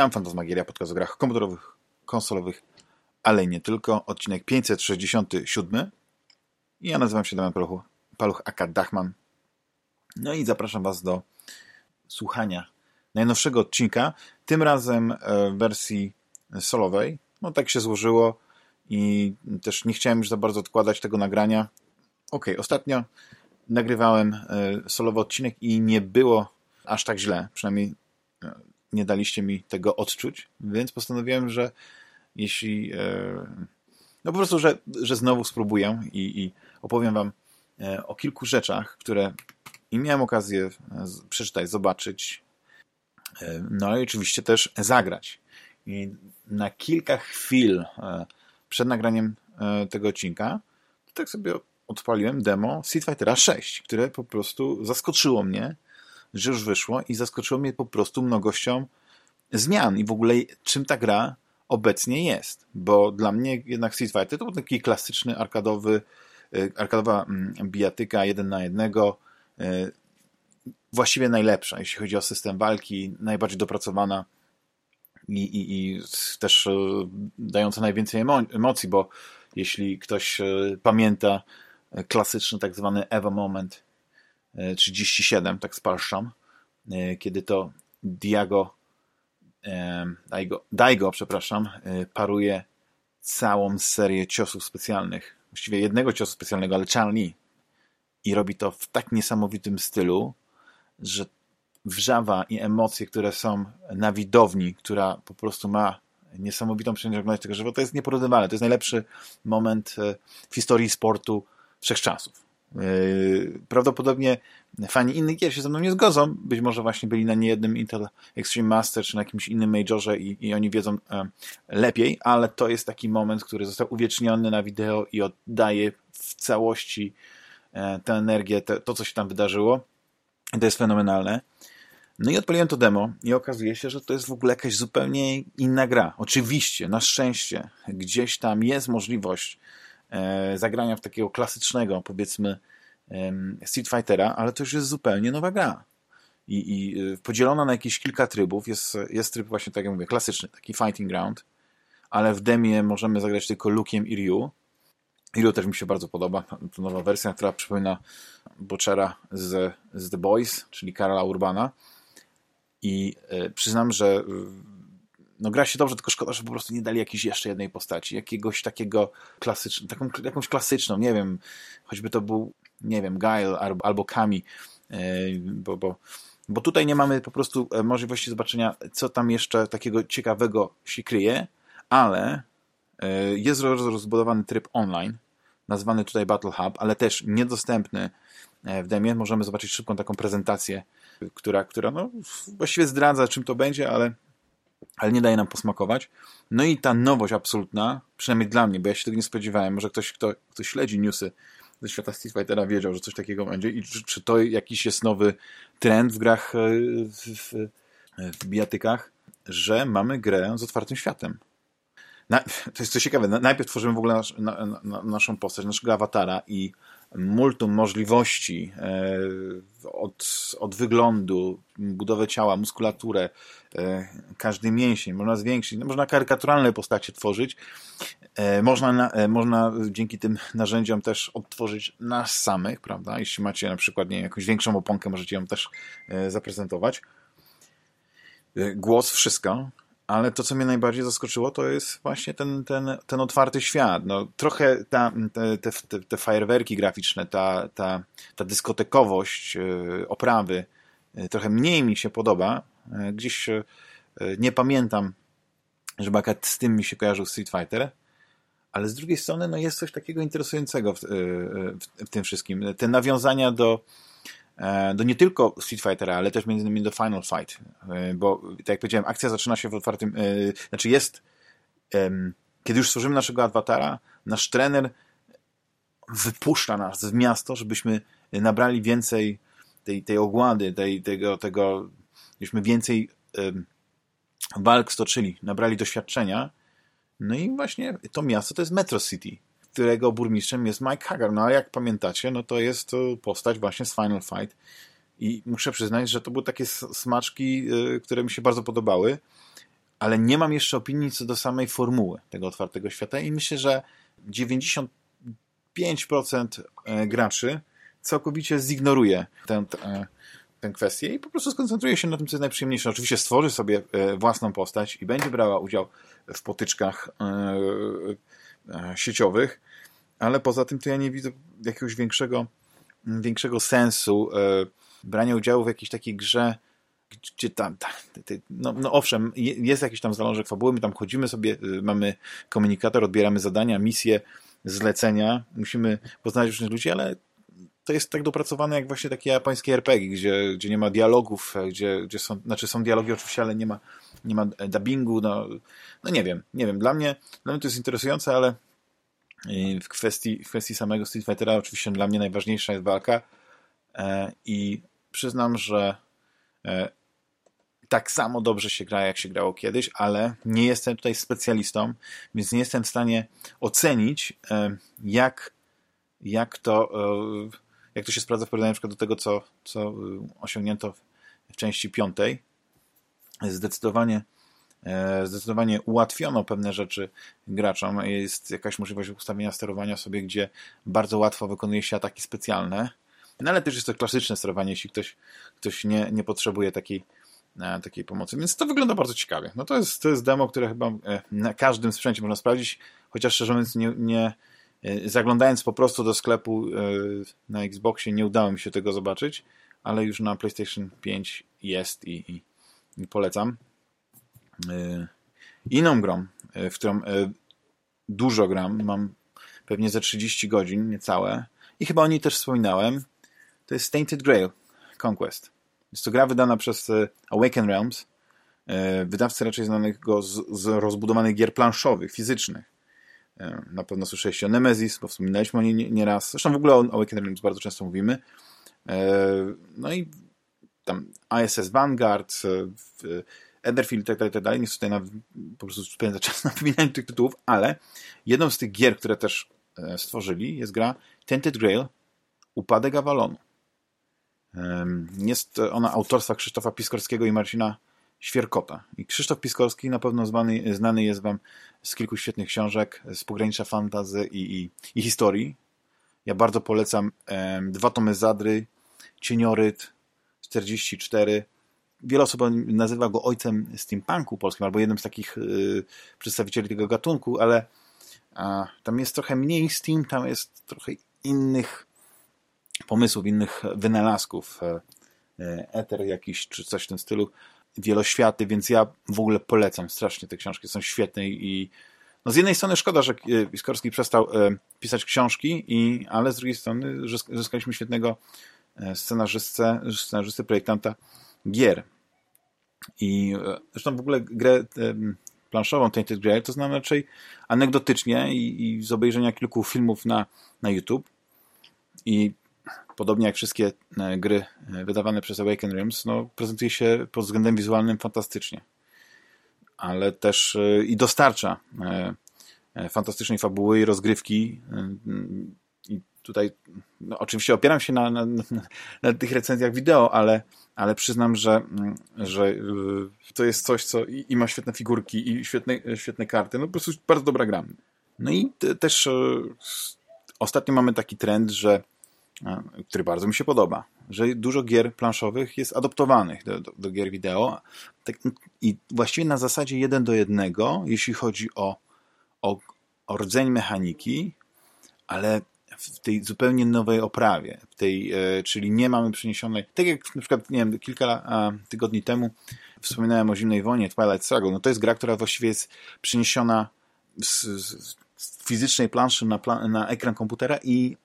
Witam, Fantasmagieria, podcast o grach komputerowych, konsolowych, ale nie tylko. Odcinek 567. Ja nazywam się Damian Paluch, Paluch aka Dachman. No i zapraszam Was do słuchania najnowszego odcinka, tym razem w wersji solowej. No tak się złożyło i też nie chciałem już za bardzo odkładać tego nagrania. Ok, ostatnio nagrywałem solowy odcinek i nie było aż tak źle, przynajmniej nie daliście mi tego odczuć, więc postanowiłem, że jeśli no po prostu, że, że znowu spróbuję i, i opowiem wam o kilku rzeczach, które i miałem okazję przeczytać, zobaczyć, no i oczywiście też zagrać. I na kilka chwil przed nagraniem tego odcinka tak sobie odpaliłem demo Street Fightera 6, które po prostu zaskoczyło mnie, że już wyszło i zaskoczyło mnie po prostu mnogością zmian i w ogóle czym ta gra obecnie jest, bo dla mnie jednak Street Fighter to był taki klasyczny arkadowy, arkadowa bijatyka jeden na jednego, właściwie najlepsza, jeśli chodzi o system walki, najbardziej dopracowana i, i, i też dająca najwięcej emocji, bo jeśli ktoś pamięta klasyczny tak zwany Eva Moment 37, tak spalszam, kiedy to Diago Daigo, Daigo, przepraszam, paruje całą serię ciosów specjalnych, właściwie jednego ciosu specjalnego, ale Charlie i robi to w tak niesamowitym stylu, że wrzawa i emocje, które są na widowni, która po prostu ma niesamowitą przyjemność oglądać tego żywo, to jest nieporównywalne. To jest najlepszy moment w historii sportu wszechczasów. Prawdopodobnie fani innych gier się ze mną nie zgodzą. Być może właśnie byli na niejednym Intel Extreme Master czy na jakimś innym Majorze i, i oni wiedzą lepiej, ale to jest taki moment, który został uwieczniony na wideo i oddaje w całości tę energię, to co się tam wydarzyło. To jest fenomenalne. No i odpaliłem to demo i okazuje się, że to jest w ogóle jakaś zupełnie inna gra. Oczywiście, na szczęście, gdzieś tam jest możliwość zagrania w takiego klasycznego, powiedzmy, Street Fightera, ale to już jest zupełnie nowa gra. I, i podzielona na jakieś kilka trybów. Jest, jest tryb właśnie, tak jak mówię, klasyczny, taki fighting ground, ale w demie możemy zagrać tylko Luke'iem i Ryu. Ryu też mi się bardzo podoba. To nowa wersja, która przypomina Butchera z, z The Boys, czyli Karola Urbana. I y, przyznam, że no gra się dobrze, tylko szkoda, że po prostu nie dali jakiejś jeszcze jednej postaci, jakiegoś takiego klasycznego, taką, jakąś klasyczną, nie wiem, choćby to był, nie wiem, Guile albo, albo Kami, bo, bo, bo tutaj nie mamy po prostu możliwości zobaczenia, co tam jeszcze takiego ciekawego się kryje, ale jest rozbudowany tryb online, nazwany tutaj Battle Hub, ale też niedostępny w demie. Możemy zobaczyć szybką taką prezentację, która, która no, właściwie zdradza, czym to będzie, ale ale nie daje nam posmakować. No i ta nowość absolutna, przynajmniej dla mnie, bo ja się tego nie spodziewałem, może ktoś, kto, kto śledzi newsy ze świata Street Fightera wiedział, że coś takiego będzie i czy, czy to jakiś jest nowy trend w grach, w, w, w bijatykach, że mamy grę z otwartym światem. Na, to jest coś ciekawe. Najpierw tworzymy w ogóle nasz, na, na, naszą postać, naszego awatara i multum możliwości e, od, od wyglądu, budowę ciała, muskulaturę, e, każdy mięsień, można zwiększyć, no, można karykaturalne postacie tworzyć, e, można, można dzięki tym narzędziom też odtworzyć nas samych, prawda? Jeśli macie na przykład nie, jakąś większą oponkę, możecie ją też zaprezentować. Głos, wszystko ale to, co mnie najbardziej zaskoczyło, to jest właśnie ten, ten, ten otwarty świat. No, trochę ta, te, te, te fajerwerki graficzne, ta, ta, ta dyskotekowość yy, oprawy yy, trochę mniej mi się podoba. Yy, gdzieś nie pamiętam, żeby akurat z tym mi się kojarzył Street Fighter, ale z drugiej strony no, jest coś takiego interesującego w, w, w tym wszystkim. Te nawiązania do do nie tylko Street Fightera, ale też między innymi do Final Fight, bo tak jak powiedziałem, akcja zaczyna się w otwartym, znaczy jest, kiedy już stworzymy naszego awatara, nasz trener wypuszcza nas w miasto, żebyśmy nabrali więcej tej, tej ogłady, tej, tego, tego, żebyśmy więcej walk stoczyli, nabrali doświadczenia. No i właśnie to miasto to jest Metro City którego burmistrzem jest Mike Hagar. No a jak pamiętacie, no to jest postać właśnie z Final Fight. I muszę przyznać, że to były takie smaczki, które mi się bardzo podobały. ale nie mam jeszcze opinii co do samej formuły tego otwartego świata i myślę, że 95% e, graczy całkowicie zignoruje tę, tę, kwestię i po prostu skoncentruje się na tym, co jest najprzyjemniejsze. Oczywiście stworzy sobie e, własną postać i będzie brała udział w potyczkach e, sieciowych, ale poza tym to ja nie widzę jakiegoś większego, większego sensu brania udziału w jakiejś takiej grze, gdzie tam, tam no, no, owszem, jest jakiś tam zalążek fabuły, my tam chodzimy sobie, y, mamy komunikator, odbieramy zadania, misje, zlecenia, musimy poznać różnych ludzi, ale to jest tak dopracowane jak właśnie takie japońskie RPG, gdzie, gdzie nie ma dialogów, gdzie, gdzie są, znaczy są dialogi oczywiście, ale nie ma, nie ma dubbingu, no, no nie wiem, nie wiem, dla mnie, dla mnie to jest interesujące, ale y, w kwestii, w kwestii samego Street Fightera oczywiście dla mnie najważniejsza jest walka e, i przyznam, że e, tak samo dobrze się gra, jak się grało kiedyś, ale nie jestem tutaj specjalistą, więc nie jestem w stanie ocenić, e, jak, jak, to, e, jak to się sprawdza w porównaniu do tego, co, co e, osiągnięto w części piątej. Zdecydowanie zdecydowanie ułatwiono pewne rzeczy graczom. Jest jakaś możliwość ustawienia sterowania sobie, gdzie bardzo łatwo wykonuje się ataki specjalne. No ale też jest to klasyczne sterowanie, jeśli ktoś, ktoś nie, nie potrzebuje takiej, takiej pomocy. Więc to wygląda bardzo ciekawie. No to jest, to jest demo, które chyba e, na każdym sprzęcie można sprawdzić, chociaż szczerze mówiąc nie, nie e, zaglądając po prostu do sklepu e, na Xboxie nie udało mi się tego zobaczyć, ale już na PlayStation 5 jest i, i, i polecam. Inną grą, w którą dużo gram, mam pewnie ze 30 godzin, niecałe, i chyba o niej też wspominałem, to jest Tainted Grail Conquest. Jest to gra wydana przez e, Awaken Realms, e, wydawcy raczej znanego z, z rozbudowanych gier planszowych, fizycznych. E, na pewno słyszeliście o Nemesis, bo wspominaliśmy o niej nieraz. Nie Zresztą w ogóle o Awaken Realms bardzo często mówimy. No i tam ISS Vanguard, Etherfield i tak dalej, tak. Nie chcę tutaj na, po prostu spędzać czas na wymienianiu tych tytułów, ale jedną z tych gier, które też stworzyli jest gra Tainted Grail Upadek Avalonu. Jest ona autorstwa Krzysztofa Piskorskiego i Marcina Świerkota. I Krzysztof Piskorski na pewno znany, znany jest Wam z kilku świetnych książek z pogranicza fantazy i, i, i historii. Ja bardzo polecam um, dwa tomy Zadry, Cienioryt, 44. Wiele osób nazywa go ojcem steampunku polskim, albo jednym z takich y, przedstawicieli tego gatunku, ale a, tam jest trochę mniej steam, tam jest trochę innych pomysłów, innych wynalazków, e, e, eter jakiś, czy coś w tym stylu, wieloświaty, więc ja w ogóle polecam strasznie te książki, są świetne i no z jednej strony szkoda, że Piskorski e, przestał pisać książki, i, ale z drugiej strony zyskaliśmy świetnego scenarzystę, scenarzystę projektanta gier. I zresztą w ogóle grę planszową Tainted Grail to znam raczej anegdotycznie i, i z obejrzenia kilku filmów na, na YouTube. I podobnie jak wszystkie e, gry e, wydawane przez Awaken Realms, no, prezentuje się pod względem wizualnym fantastycznie. Ale też e, i dostarcza fantastycznej fabuły i rozgrywki. I tutaj no, oczywiście opieram się na, na, na, tych recenzjach wideo, ale, ale przyznam, że, mm, że to jest coś, co i, i ma świetne figurki i świetne, świetne karty. No po prostu bardzo dobra gra. No i też ostatnio mamy taki trend, że który bardzo mi się podoba, że dużo gier planszowych jest adoptowanych do, do, do gier wideo. Tak, i właściwie na zasadzie jeden do jednego, jeśli chodzi o, o, o rdzeń mechaniki, ale w tej zupełnie nowej oprawie, w tej, e, czyli nie mamy przeniesionej, tak jak na przykład, nie wiem, kilka a, tygodni temu wspominałem o Zimnej Wojnie, Twilight Struggle, no to jest gra, która właściwie jest przeniesiona z, z, z fizycznej planszy na, na ekran komputera i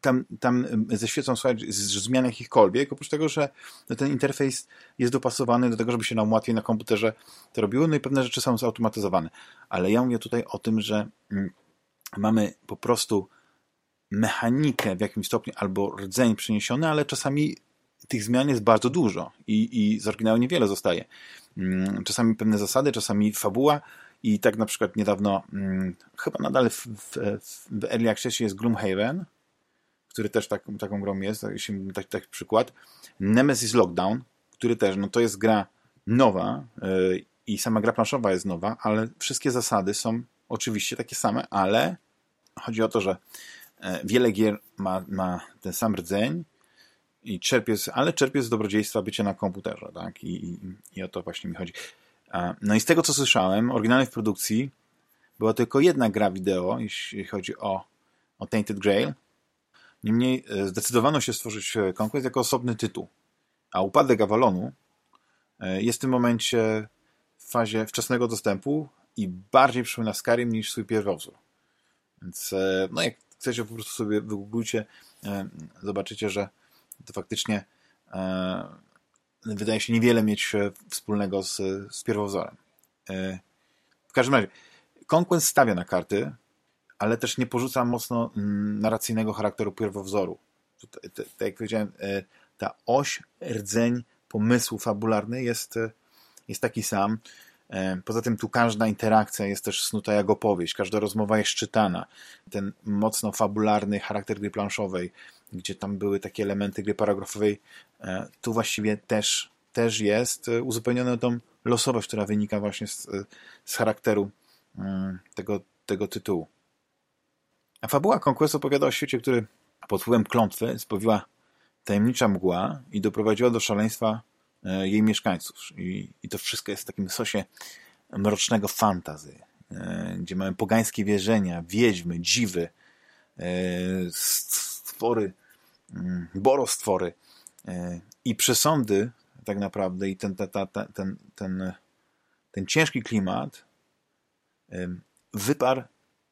tam, tam ze świecą słuchać zmian jakichkolwiek, oprócz tego, że ten interfejs jest dopasowany do tego, żeby się nam łatwiej na komputerze to robiło, no i pewne rzeczy są zautomatyzowane. Ale ja mówię tutaj o tym, że mm, mamy po prostu mechanikę w jakimś stopniu albo rdzeń przeniesiony, ale czasami tych zmian jest bardzo dużo i, i z oryginału niewiele zostaje. Mm, czasami pewne zasady, czasami fabuła i tak na przykład niedawno, hmm, chyba nadal w, w, w Early Accessie jest Gloomhaven, który też tak, taką grą jest, jeśli taki, taki przykład. Nemesis Lockdown, który też, no to jest gra nowa yy, i sama gra planszowa jest nowa, ale wszystkie zasady są oczywiście takie same, ale chodzi o to, że e, wiele gier ma, ma ten sam rdzeń, i czerpie, z, ale czerpie z dobrodziejstwa bycia na komputerze, tak? I, i, I o to właśnie mi chodzi. No i z tego, co słyszałem, oryginalnie w produkcji była tylko jedna gra wideo, jeśli chodzi o, o Tainted Grail. Niemniej e, zdecydowano się stworzyć e, Conquest jako osobny tytuł. A upadek Avalonu e, jest w tym momencie w fazie wczesnego dostępu i bardziej przypomina Skyrim niż swój pierwowzór. Więc no jak chcecie, po prostu sobie wygooglujcie, zobaczycie, że to faktycznie wydaje się niewiele mieć wspólnego z, z pierwowzorem. W każdym razie, Conquest stawia na karty, ale też nie porzuca mocno mm, narracyjnego charakteru pierwowzoru. Tak jak powiedziałem, e, ta oś, rdzeń pomysłu fabularny jest, e, jest taki sam. E, poza tym tu każda interakcja jest też snuta jak opowieść, każda rozmowa jest czytana. Ten mocno fabularny charakter gry planszowej, gdzie tam były takie elementy gry paragrafowej, tu właściwie też, też jest uzupełnione tą losowość, która wynika właśnie z, z charakteru mm, tego, tego tytułu. Fabuła Conquest opowiada o świecie, który pod wpływem klątwy spowiła tajemnicza mgła i doprowadziła do szaleństwa e, jej mieszkańców. I, i to wszystko jest w takim sosie mrocznego fantazy, e, gdzie mamy pogańskie wierzenia, wiedźmy, dziwy, e, stwory, mm, borostwory i przesądy tak naprawdę i ten, ten, ten, ten, ten ciężki klimat wyparł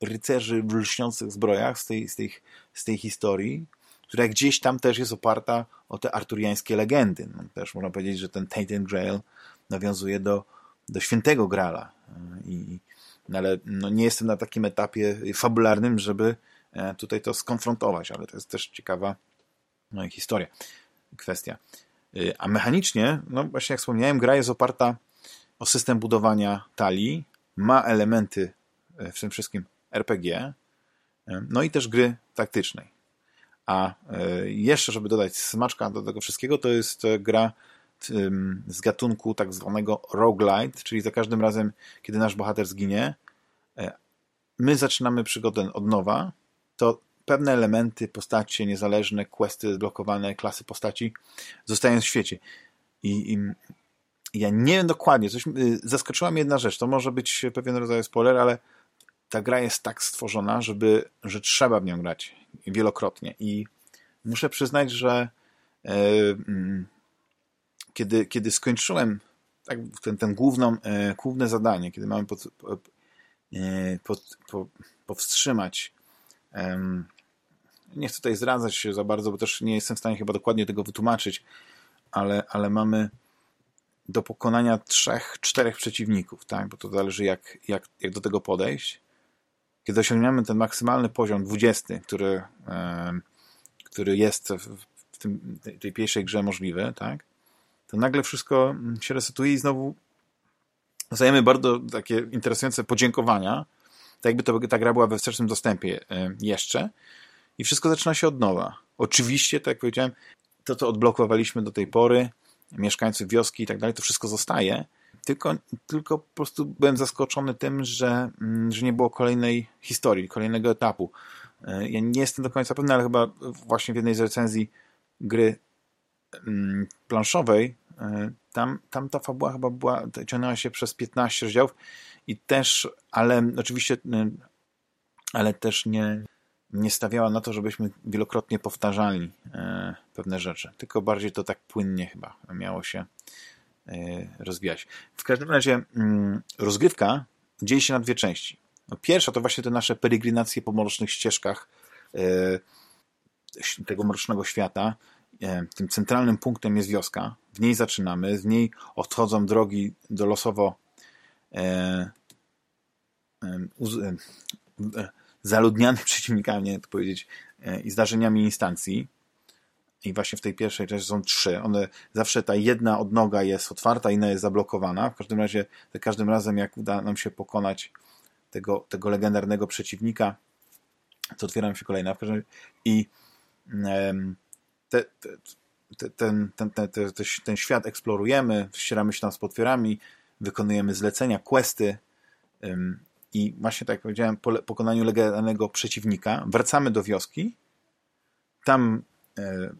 rycerzy w lśniących zbrojach z tej, z, tej, z tej historii, która gdzieś tam też jest oparta o te arturiańskie legendy. No, też można powiedzieć, że ten Tainted Grail nawiązuje do, do świętego Grala. I, no ale no, nie jestem na takim etapie fabularnym, żeby e, tutaj to skonfrontować, ale to jest też ciekawa no, historia, kwestia. E, a mechanicznie, no właśnie jak wspomniałem, gra jest oparta o system budowania talii, ma elementy e, w tym wszystkim RPG, no i też gry taktycznej. A e, jeszcze, żeby dodać smaczka do tego wszystkiego, to jest e, gra z gatunku tak zwanego roguelite, czyli za każdym razem, kiedy nasz bohater zginie, e, my zaczynamy przygodę od nowa, to pewne elementy, postacie niezależne, questy zblokowane, klasy postaci zostają w świecie. I, i ja nie wiem dokładnie, coś, zaskoczyła mnie jedna rzecz, to może być pewien rodzaj spoiler, ale ta gra jest tak stworzona, żeby, że trzeba w nią grać wielokrotnie. I muszę przyznać, że e, mm, kiedy, kiedy skończyłem tak, ten, ten główną, e, główne zadanie, kiedy mamy pod, e, pod, po, powstrzymać nie chcę tutaj zdradzać się za bardzo, bo też nie jestem w stanie chyba dokładnie tego wytłumaczyć, ale, ale mamy do pokonania trzech, czterech przeciwników, tak? bo to zależy jak, jak, jak do tego podejść kiedy osiągniemy ten maksymalny poziom 20, który, który jest w tym, tej pierwszej grze możliwy, tak, to nagle wszystko się resetuje i znowu dostajemy bardzo takie interesujące podziękowania, tak jakby to, ta gra była we wstecznym dostępie jeszcze i wszystko zaczyna się od nowa. Oczywiście, tak jak powiedziałem, to, co odblokowaliśmy do tej pory, mieszkańców wioski i tak dalej, to wszystko zostaje, tylko, tylko po prostu byłem zaskoczony tym, że, mm, że nie było kolejnej historii, kolejnego etapu. E, ja nie jestem do końca pewny, ale chyba właśnie w jednej z recenzji gry mm, planszowej e, tam, tam ta fabuła chyba była, ciągnęła się przez 15 rozdziałów i też, ale oczywiście e, ale też nie, nie stawiała na to, żebyśmy wielokrotnie powtarzali pewne rzeczy, tylko bardziej to tak płynnie chyba miało się rozwijać. W każdym razie mm, rozgrywka dzieje się na dwie części. No, pierwsza to właśnie te nasze peregrinacje po mrocznych ścieżkach e, tego mrocznego świata. E, tym centralnym punktem jest wioska. W niej zaczynamy, z niej odchodzą drogi do losowo zaludnianych przeciwnikami, jak to powiedzieć, i zdarzeniami instancji i właśnie w tej pierwszej części są trzy. One zawsze ta jedna odnoga jest otwarta, inna jest zablokowana. W każdym razie, za każdym razem, jak uda nam się pokonać tego, tego legendarnego przeciwnika, to otwieram się kolejna. W każdym razie, I te, te, ten, ten, ten, ten, świat eksplorujemy, ścieramy się tam z potworami, wykonujemy zlecenia, questy i właśnie tak jak powiedziałem, po pokonaniu legendarnego przeciwnika wracamy do wioski, tam e,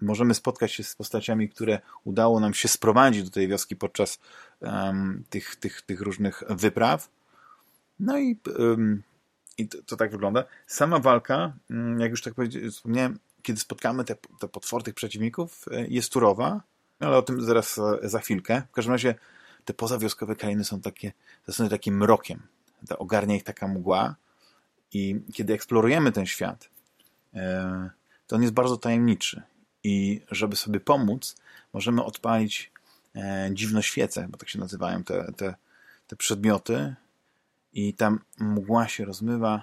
możemy spotkać się z postaciami, które udało nam się sprowadzić do tej wioski podczas um, tych, tych, tych różnych wypraw. No i, um, i to, to, tak wygląda. Sama walka, mm, jak już tak wspomniałem, kiedy spotkamy te, te potwory tych przeciwników, e, jest turowa, ale o tym zaraz e, za chwilkę. W każdym razie te pozawioskowe krainy są takie, są takim mrokiem. Ogarnia ich taka mgła i kiedy eksplorujemy ten świat, e, to on jest bardzo tajemniczy i żeby sobie pomóc, możemy odpalić dziwnoświece, bo tak się nazywają te, te, te przedmioty i tam mgła się rozmywa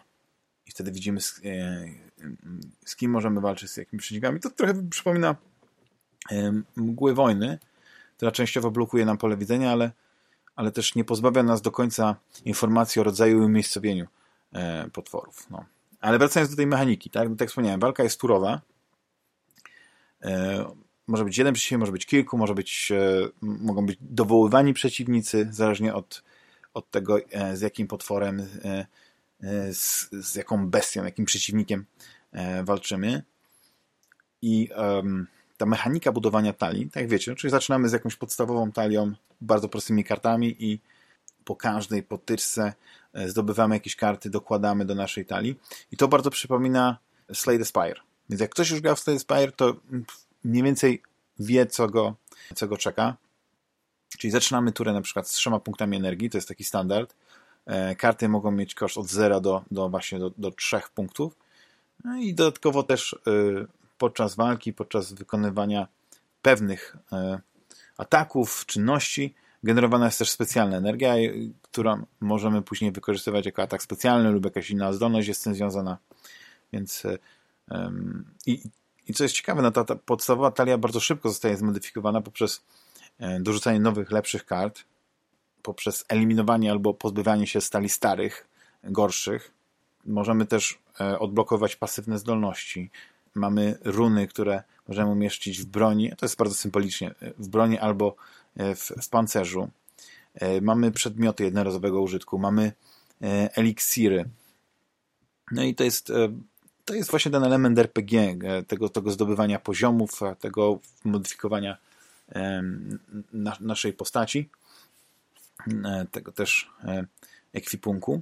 i wtedy widzimy z, z kim możemy walczyć, z jakimi przeciwnikami. To trochę przypomina mgły wojny, która częściowo blokuje nam pole widzenia, ale, ale też nie pozbawia nas do końca informacji o rodzaju i umiejscowieniu e, potworów. No. Ale wracając do tej mechaniki, tak, tak jak wspomniałem, walka jest turowa. E, może być jeden przeciwnik, może być kilku, może być, e, mogą być dowoływani przeciwnicy, zależnie od, od tego, z jakim potworem, z, z jaką bestią, jakim przeciwnikiem walczymy. I um, ta mechanika budowania talii, tak jak wiecie, czyli zaczynamy z jakąś podstawową talią, bardzo prostymi kartami i po każdej potyczce e, zdobywamy jakieś karty, dokładamy do naszej talii. I to bardzo przypomina Slay the Spire. Więc jak ktoś już grał w Slay to mniej więcej wie, co go, co go czeka. Czyli zaczynamy turę na przykład z trzema punktami energii, to jest taki standard. E, karty mogą mieć koszt od 0 do, do właśnie do, do 3 punktów. No i dodatkowo też y, podczas walki, podczas wykonywania pewnych e, ataków, czynności, generowana jest też specjalna energia, którą możemy później wykorzystywać jako atak specjalny lub jakaś inna zdolność jest z tym związana. Więc i, i co jest ciekawe, no ta, ta podstawowa talia bardzo szybko zostaje zmodyfikowana poprzez e, dorzucanie nowych, lepszych kart, poprzez eliminowanie albo pozbywanie się stali starych, gorszych. Możemy też e, odblokować pasywne zdolności, mamy runy, które możemy umieścić w broni, to jest bardzo symbolicznie, w broni albo e, w, w pancerzu. E, mamy przedmioty jednorazowego użytku, mamy e, eliksiry. No i to jest, to jest właśnie ten element RPG, tego, tego zdobywania poziomów, tego modyfikowania naszej postaci, tego też ekwipunku.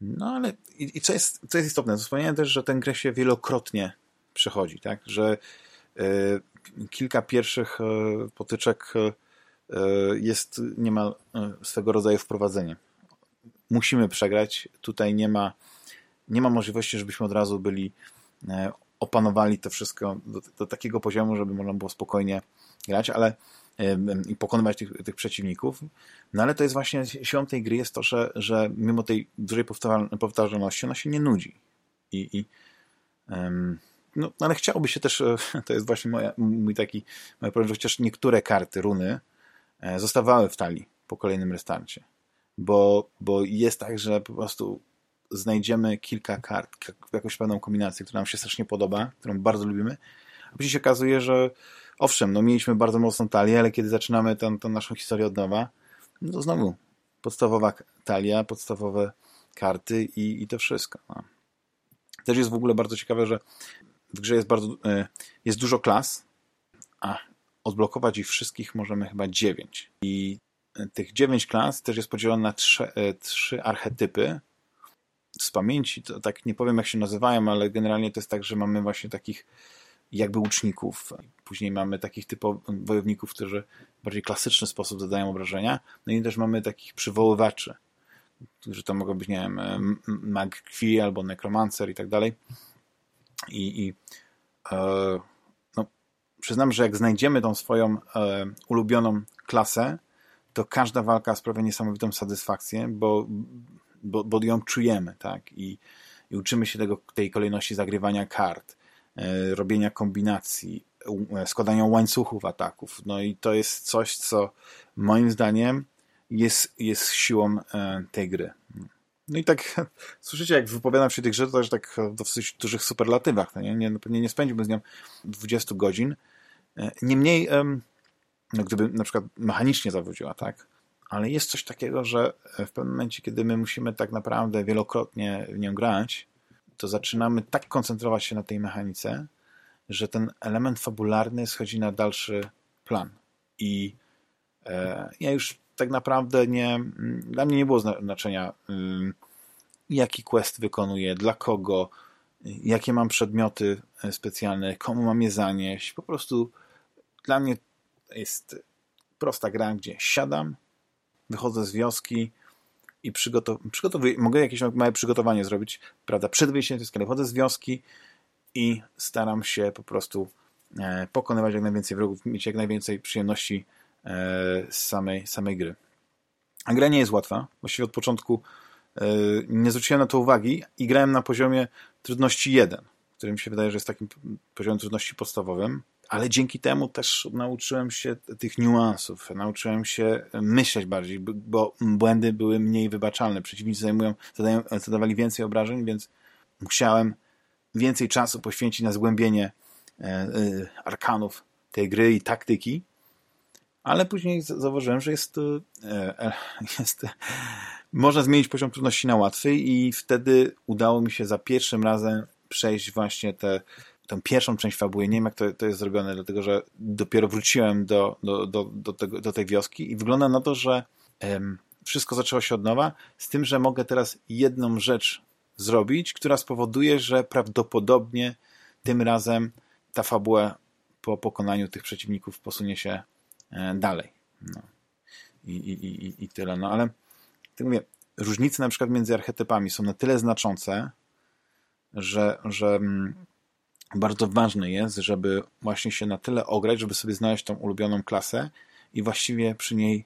No ale i, i, co, jest, co jest istotne, wspomniałem też, że ten grę się wielokrotnie przechodzi, tak, że kilka pierwszych potyczek jest niemal swego rodzaju wprowadzenie. Musimy przegrać, tutaj nie ma, nie ma możliwości, żebyśmy od razu byli opanowali to wszystko do, do takiego poziomu, żeby można było spokojnie grać, ale i pokonywać tych, tych, przeciwników. No ale to jest właśnie siłą tej gry jest to, że, że mimo tej dużej powtarzalności ona się nie nudzi. I, i um, no, ale chciałoby się też, to jest właśnie moja, mój taki mój problem, że chociaż niektóre karty, runy e, zostawały w talii po kolejnym restarcie. Bo, bo jest tak, że po prostu znajdziemy kilka kart, jakąś pewną kombinację, która nam się strasznie podoba, którą bardzo lubimy, a później się okazuje, że owszem, no mieliśmy bardzo mocną talię, ale kiedy zaczynamy tę, naszą historię od nowa, no to znowu podstawowa talia, podstawowe karty i, i to wszystko. No. Też jest w ogóle bardzo ciekawe, że w grze jest bardzo e, jest dużo klas, a odblokować ich wszystkich możemy chyba dziewięć. I tych dziewięć klas też jest podzielone na trzy, e, trzy archetypy. Z pamięci, to tak nie powiem jak się nazywają, ale generalnie to jest tak, że mamy właśnie takich jakby łuczników. Później mamy takich typowych wojowników, którzy w bardziej klasyczny sposób zadają obrażenia. No i też mamy takich przywoływaczy, którzy to mogą być, nie wiem, magkwi albo nekromancer i tak dalej. I, i e, no, przyznam, że jak znajdziemy tą swoją e, ulubioną klasę, to każda walka sprawia niesamowitą satysfakcję, bo, bo, bo ją czujemy, tak? I, i uczymy się tego, tej kolejności zagrywania kart E, robienia kombinacji, e, składania łańcuchów ataków. No i to jest coś, co moim zdaniem jest, jest siłą e, tej gry. No i tak słyszycie, jak wypowiadam się tej grze, to też tak w dosyć dużych superlatywach. No nie, nie, pewnie nie spędziłbym z nią 20 godzin. Niemniej no gdyby na przykład mechanicznie zawodziła, tak? Ale jest coś takiego, że w pewnym momencie, kiedy my musimy tak naprawdę wielokrotnie w nią grać, to zaczynamy tak koncentrować się na tej mechanice, że ten element fabularny schodzi na dalszy plan. I e, ja już tak naprawdę nie, dla mnie nie było znaczenia, jaki quest wykonuję, dla kogo, jakie mam przedmioty specjalne, komu mam je zanieść. Po prostu dla mnie jest prosta gra, gdzie siadam, wychodzę z wioski i przygotow przygotowuję, mogę jakieś małe przygotowanie zrobić, prawda, przed wyjściem z wychodzę z wioski i staram się po prostu e, pokonywać jak najwięcej wrogów, mieć jak najwięcej przyjemności e, z samej, samej gry. A gra nie jest łatwa. Właściwie od początku e, nie zwróciłem na to uwagi i grałem na poziomie trudności 1, który mi się wydaje, że jest takim poziomem trudności podstawowym, ale dzięki temu też nauczyłem się tych niuansów, nauczyłem się myśleć bardziej, bo błędy były mniej wybaczalne. Przeciwnicy zajmują, zadają, zadawali więcej obrażeń, więc musiałem więcej czasu poświęcić na zgłębienie e, e, arkanów tej gry i taktyki, ale później zauważyłem, że jest, e, jest można zmienić poziom trudności na łatwy i wtedy udało mi się za pierwszym razem przejść właśnie tę tę pierwszą część fabuły. Nie wiem, jak to, to jest zrobione, dlatego że dopiero wróciłem do, do, do, do, tego, do tej wioski i wygląda na to, że em, wszystko zaczęło się od nowa, z tym, że mogę teraz jedną rzecz zrobić, która spowoduje, że prawdopodobnie tym razem ta fabuła po pokonaniu tych przeciwników posunie się e, dalej. No. I, i, i, I tyle. No ale tak mówię, różnice na przykład między archetypami są na tyle znaczące, że, że mm, bardzo ważne jest, żeby właśnie się na tyle ograć, żeby sobie znaleźć tą ulubioną klasę i właściwie przy niej,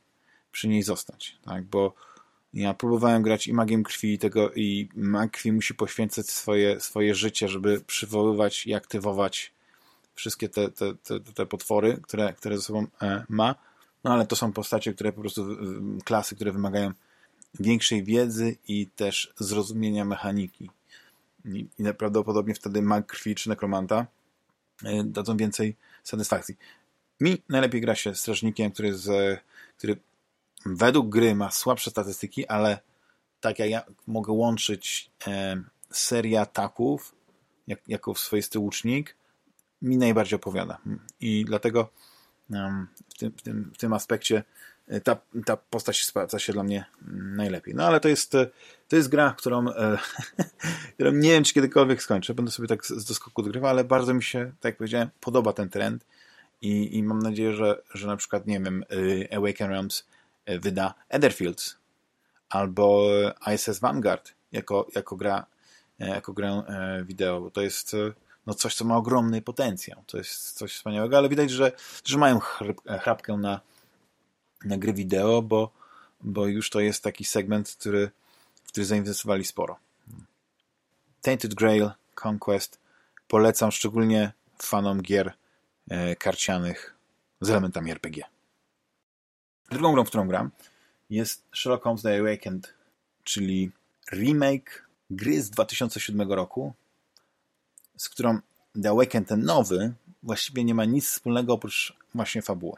przy niej zostać. Tak? Bo ja próbowałem grać i magiem krwi tego i mag krwi musi poświęcać swoje, swoje życie, żeby przywoływać i aktywować wszystkie te, te, te, te potwory, które, które ze sobą e, ma. No ale to są postacie, które po prostu, klasy, które wymagają większej wiedzy i też zrozumienia mechaniki. I, prawdopodobnie wtedy mag krwi czy nekromanta e, dadzą więcej satysfakcji. Mi najlepiej gra się strażnikiem, który, z, który według gry ma słabsze statystyki, ale tak jak ja mogę łączyć e, serię ataków jak, jako swoisty łucznik, mi najbardziej opowiada. I dlatego um, w, tym, w, tym, w tym aspekcie e, ta, ta postać sprawdza się dla mnie najlepiej. No ale to jest, e, to jest gra, którą, e, którą nie wiem, czy kiedykolwiek skończę. Będę sobie tak z doskoku odgrywał, ale bardzo mi się, tak jak powiedziałem, podoba ten trend i, i mam nadzieję, że, że na przykład, nie wiem, Awaken Realms wyda Etherfields albo ISS Vanguard jako, jako gra jako grę wideo. To jest no coś, co ma ogromny potencjał. To jest coś wspaniałego, ale widać, że, że mają chrapkę na, na gry wideo, bo, bo już to jest taki segment, który, w który zainwestowali sporo. Tainted Grail Conquest polecam szczególnie fanom gier e, karcianych z elementami RPG. Drugą grą, w którą gram jest Sherlock Holmes The Awakened, czyli remake gry z 2007 roku, z którą The Awakened, ten nowy, właściwie nie ma nic wspólnego oprócz właśnie fabuły.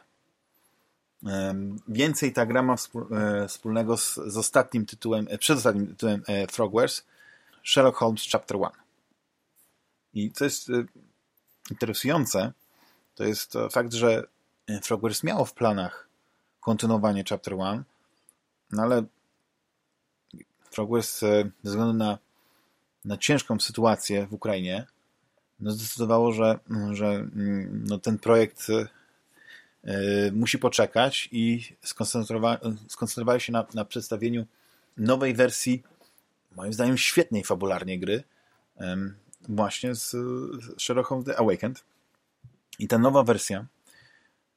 Więcej ta gra ma e, wspólnego z, z ostatnim tytułem, e, przedostatnim tytułem e, Frogwares, Sherlock Holmes Chapter 1. I co jest interesujące, to jest fakt, że Frogwares miało w planach kontynuowanie Chapter 1, no ale Frogwares ze względu na, na ciężką sytuację w Ukrainie no zdecydowało, że, że mm, no ten projekt musi poczekać i skoncentrowa skoncentrowali się na, na przedstawieniu nowej wersji, moim zdaniem świetnej fabularnie gry, właśnie z, Sherlock Holmes The Awakened. I ta nowa wersja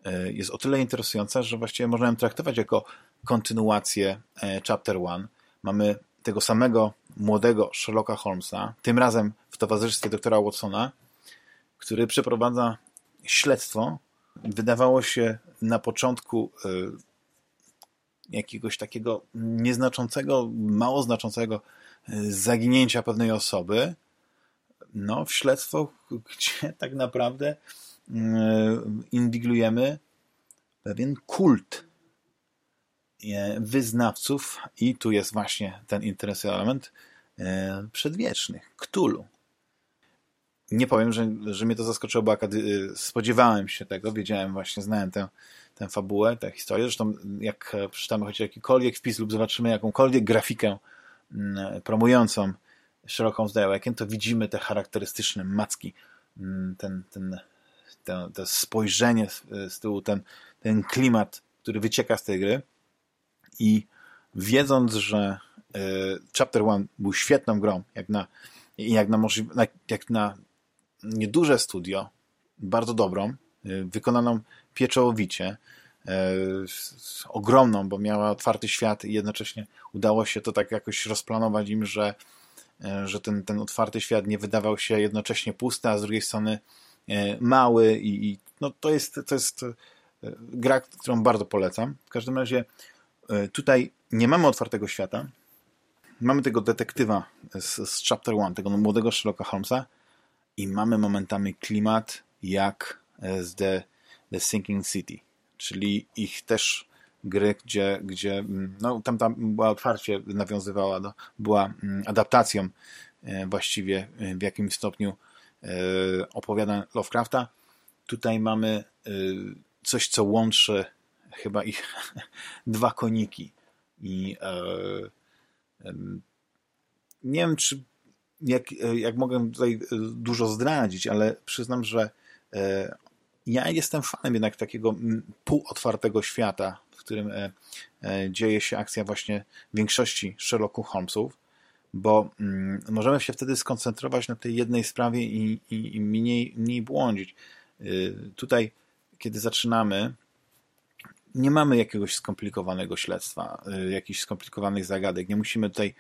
y, jest o tyle interesująca, że właściwie można ją traktować jako kontynuację e, Chapter One. Mamy tego samego młodego Sherlocka Holmesa, tym razem w towarzystwie doktora Watsona, który przeprowadza śledztwo. Wydawało się na początku y, jakiegoś takiego nieznaczącego, mało znaczącego y, zaginięcia pewnej osoby, no, w śledztwo, gdzie tak naprawdę y, inwigilujemy pewien kult e, wyznawców i tu jest właśnie ten interesujący element e, przedwiecznych, Ktulu. Nie powiem, że, że mnie to zaskoczyło, bo spodziewałem się tego, wiedziałem właśnie, znałem tę, tę fabułę, tę historię. Zresztą jak przeczytamy choć jakikolwiek wpis lub zobaczymy jakąkolwiek grafikę mm, promującą Holmes The Awakened, to widzimy te charakterystyczne macki, mm, ten, ten, ten, to spojrzenie z tyłu, ten, ten klimat, który wycieka z tej gry. I wiedząc, że y, Chapter One był świetną grą, jak na, jak na, jak na nieduże studio, bardzo dobrą, y, wykonaną pieczołowicie, y, ogromną, bo miała otwarty świat i jednocześnie udało się to tak jakoś rozplanować im, że E, że ten, ten otwarty świat nie wydawał się jednocześnie pusty, a z drugiej strony e, mały i, i no to jest, to jest e, gra, którą bardzo polecam. W każdym razie tutaj nie mamy otwartego świata, mamy tego detektywa z, z Chapter One, tego młodego Sherlocka Holmesa i mamy momentami klimat jak z The, The Sinking City, czyli ich też gry, gdzie, gdzie mm, no, tam, tam była otwarcie nawiązywała do, była mm, adaptacją e, właściwie e, w jakimś stopniu e, opowiadań Lovecrafta. Tutaj mamy coś, co łączy chyba ich dwa koniki i nie wiem, czy jak, jak mogę tutaj dużo zdradzić, ale przyznam, że ja jestem fanem jednak takiego półotwartego świata, w którym e, e, dzieje się akcja właśnie większości Sherlocków Holmesów, bo możemy się wtedy skoncentrować na tej jednej sprawie i, i, i mniej, mniej błądzić. Tutaj, kiedy zaczynamy, nie mamy jakiegoś skomplikowanego śledztwa, jakichś skomplikowanych zagadek. Nie musimy tutaj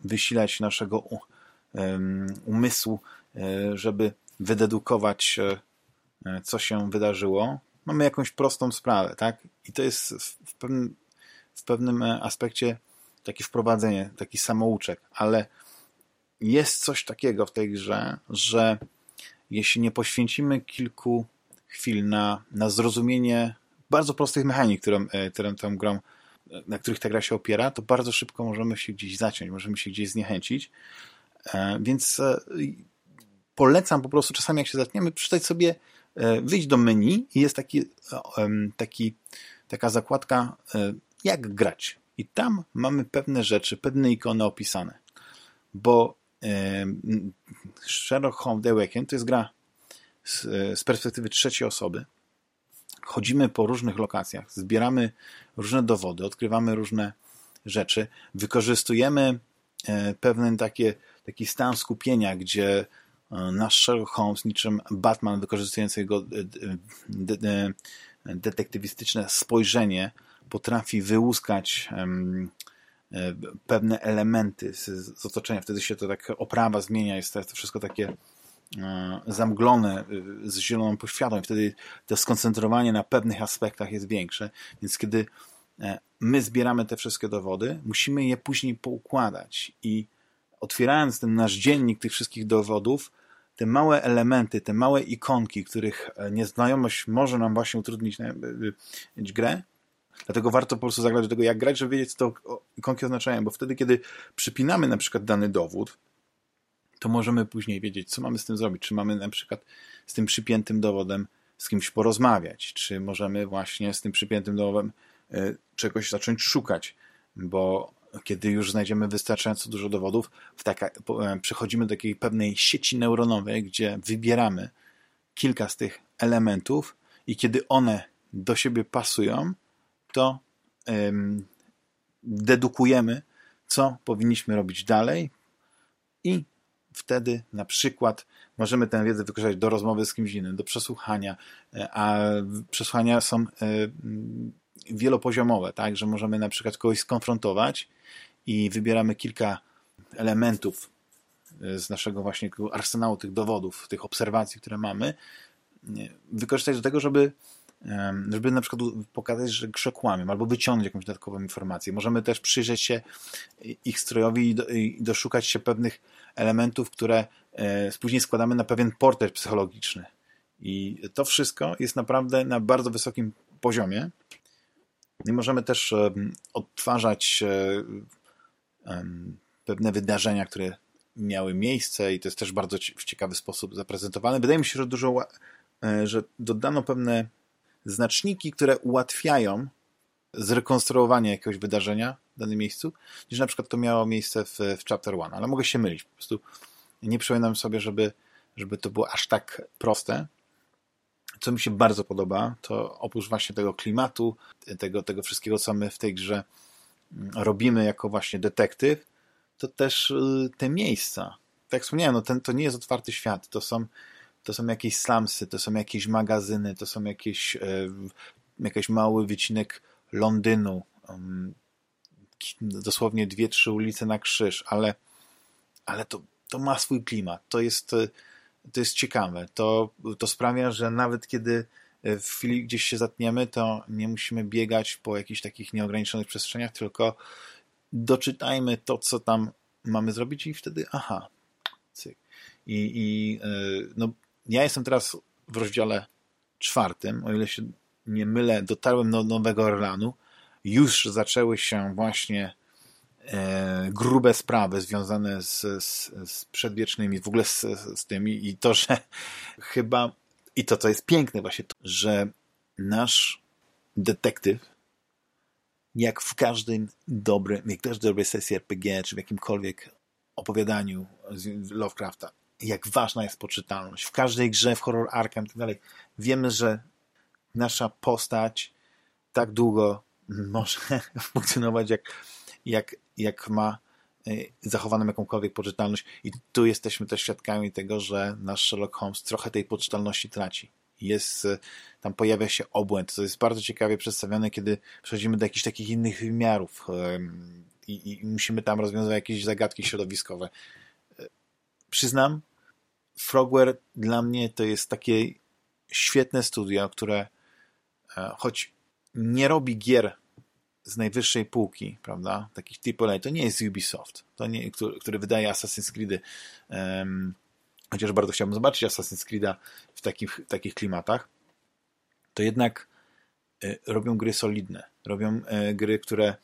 wysilać naszego umysłu, e, żeby wydedukować E, co się wydarzyło, mamy jakąś prostą sprawę, tak? I to jest w pewnym, w pewnym e, aspekcie takie wprowadzenie, taki samouczek, ale jest coś takiego w tej grze, że jeśli nie poświęcimy kilku chwil na, na zrozumienie bardzo prostych mechanik, którą, e, którą tą grą, na których ta gra się opiera, to bardzo szybko możemy się gdzieś zaciąć, możemy się gdzieś zniechęcić. Więc polecam po prostu czasami, jak się zaczniemy, przeczytać sobie E, wyjść do menu i jest taki, taki, taka zakładka e, jak grać. I tam mamy pewne rzeczy, pewne ikony opisane. Bo Sherlock Holmes The Awakened to jest gra z, z perspektywy trzeciej osoby. Chodzimy po różnych lokacjach, zbieramy różne dowody, odkrywamy różne rzeczy, wykorzystujemy e, pewien takie, taki stan skupienia, gdzie E, nasz Sherlock Holmes, niczym Batman wykorzystujący jego e, e, detektywistyczne spojrzenie, potrafi wyłuskać pewne elementy z, otoczenia. Wtedy się to tak oprawa zmienia, jest to wszystko takie zamglone z zieloną poświatą. Wtedy to skoncentrowanie na pewnych aspektach jest większe. Więc kiedy my zbieramy te wszystkie dowody, musimy je później poukładać i otwierając ten nasz dziennik tych wszystkich dowodów, te małe elementy, te małe ikonki, których e, nieznajomość może nam właśnie utrudnić e, grę, Dlatego warto po prostu zagrać do tego, jak grać, żeby wiedzieć, co to ikonki oznaczają, bo wtedy, kiedy przypinamy na przykład dany dowód, to możemy później wiedzieć, co mamy z tym zrobić. Czy mamy na przykład z tym przypiętym dowodem z kimś porozmawiać, czy możemy właśnie z tym przypiętym dowodem e, czegoś zacząć szukać, bo kiedy już znajdziemy wystarczająco dużo dowodów, taka, e, przechodzimy do takiej pewnej sieci neuronowej, gdzie wybieramy kilka z tych elementów i kiedy one do siebie pasują, to um, dedukujemy, co powinniśmy robić dalej i wtedy na przykład możemy tę wiedzę wykorzystać do rozmowy z kimś innym, do przesłuchania, e, a przesłuchania są e, wielopoziomowe, tak, że możemy na przykład kogoś skonfrontować i wybieramy kilka elementów e, z naszego właśnie arsenału tych dowodów, tych obserwacji, które mamy, wykorzystać do tego, żeby żeby na przykład pokazać, że grze albo wyciągnąć jakąś dodatkową informację. Możemy też przyjrzeć się ich strojowi i doszukać się pewnych elementów, które e, później składamy na pewien portret psychologiczny. I to wszystko jest naprawdę na bardzo wysokim poziomie. I możemy też odtwarzać pewne wydarzenia, które miały miejsce i to jest też bardzo w ciekawy sposób zaprezentowane. Wydaje mi się, że dużo, e, że dodano pewne znaczniki, które ułatwiają zrekonstruowanie jakiegoś wydarzenia w danym miejscu, niż na przykład to miało miejsce w, w Chapter One. Ale mogę się mylić. Po prostu nie przypominam sobie, żeby, żeby to było aż tak proste. Co mi się bardzo podoba, to oprócz właśnie tego klimatu, tego, tego wszystkiego, co my w tej grze mm, robimy jako właśnie detektyw, to też y, te miejsca. Tak jak wspomniałem, no ten, to nie jest otwarty świat. To są, to są jakieś slumsy, to są jakieś magazyny, to są jakieś, e, jakiś mały wycinek Londynu. Um, dosłownie dwie, trzy ulice na krzyż, ale, ale to, to ma swój klimat. To jest, e, to jest ciekawe. To, to sprawia, że nawet kiedy w chwili gdzieś się zatniemy, to nie musimy biegać po jakichś takich nieograniczonych przestrzeniach, tylko doczytajmy to, co tam mamy zrobić i wtedy aha, cyk. I, i e, no, ja jestem teraz w rozdziale czwartym, o ile się nie mylę, dotarłem do Nowego Orlanu. Już zaczęły się właśnie e, grube sprawy związane z, z, z przedwiecznymi, w ogóle z, z tymi i to, że chyba, i to, co jest piękne właśnie, to, że nasz detektyw jak w każdym dobrym, jak też dobrej sesji RPG, czy w jakimkolwiek opowiadaniu Lovecrafta, jak ważna jest poczytalność. W każdej grze, w Horror Arkham i tak dalej, wiemy, że nasza postać tak długo może funkcjonować, jak, jak, jak ma e, zachowaną jakąkolwiek poczytalność. I tu jesteśmy też świadkami tego, że nasz Sherlock Holmes trochę tej poczytalności traci jest, e, tam pojawia się obłęd. To jest bardzo ciekawie przedstawione, kiedy przechodzimy do jakichś takich innych wymiarów i, i musimy tam rozwiązywać jakieś zagadki środowiskowe. E, przyznam, Frogware dla mnie to jest takie świetne studio, które e, choć nie robi gier z najwyższej półki, prawda, takich AAA, to nie jest Ubisoft, to nie, który, który wydaje Assassin's Creed um, chociaż bardzo chciałbym zobaczyć Assassin's Creed'a w takich, takich klimatach, to jednak y, robią gry solidne. Robią y, gry, które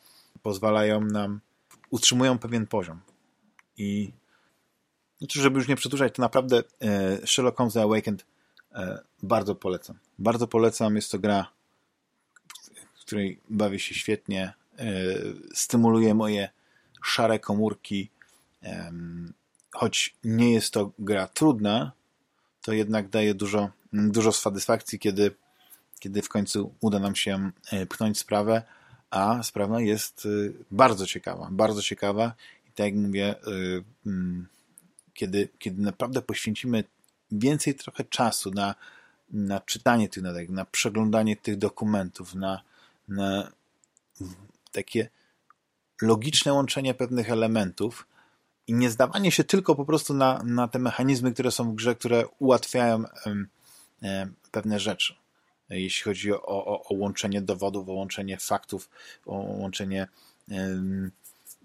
pozwalają nam, utrzymują pewien poziom. I znaczy, żeby już nie przedłużać, to naprawdę y, Sherlock Holmes The Awakened bardzo polecam. Bardzo polecam. Jest to gra, której bawię się świetnie. Stymuluje moje szare komórki choć nie jest to gra trudna, to jednak daje dużo, dużo satysfakcji, kiedy, kiedy w końcu uda nam się e, pchnąć sprawę, a sprawa jest e, bardzo ciekawa, bardzo ciekawa i tak jak mówię, e, kiedy, kiedy naprawdę poświęcimy więcej trochę czasu na, na czytanie tych notek, na przeglądanie tych dokumentów, na takie logiczne łączenie pewnych elementów, i nie zdawanie się tylko po prostu na, na te mechanizmy, które są w grze, które ułatwiają um, pewne rzeczy. Jeśli chodzi o, o, o, łączenie dowodów, o łączenie faktów, o łączenie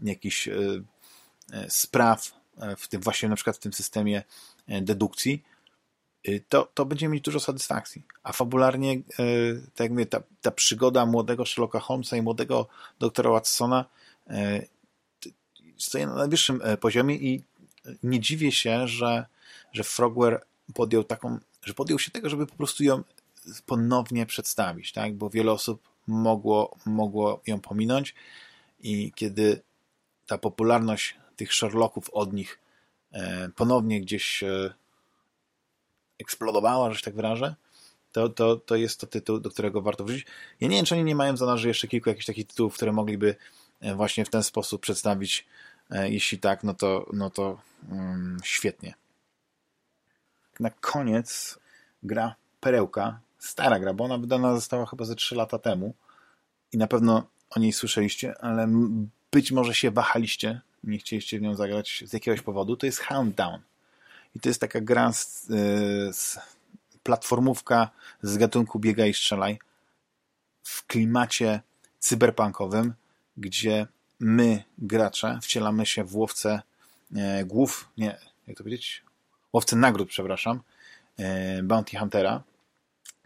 jakichś um, spraw, w tym właśnie na przykład w tym systemie dedukcji, to, to będzie mieć dużo satysfakcji. A fabularnie, tak jak mówię, ta, ta przygoda młodego Sherlocka Holmesa i młodego doktora Watsona stoi na najwyższym e, poziomie i nie dziwię się, że, że Frogware podjął taką, że podjął się tego, żeby po prostu ją ponownie przedstawić, tak? bo wiele osób mogło, mogło ją pominąć i kiedy ta popularność tych Sherlocków od nich e, ponownie gdzieś e, eksplodowała, że się tak wyrażę, to, to, to jest to tytuł, do którego warto wrócić. Ja nie wiem, czy oni nie mają za zanadrzu jeszcze kilku jakichś takich tytułów, które mogliby właśnie w ten sposób przedstawić E, jeśli tak, no to, no to um, świetnie. Na koniec gra Perełka, stara gra, bo ona wydana została chyba ze 3 lata temu i na pewno o niej słyszeliście, ale być może się wahaliście, nie chcieliście w nią zagrać z jakiegoś powodu, to jest Hounddown. I to jest taka gra z, e, z platformówka z gatunku biega i strzelaj w klimacie cyberpunkowym, gdzie my, gracze, wcielamy się w łowcę e, głów, nie, jak to powiedzieć? Łowcę nagród, przepraszam, e, Bounty Huntera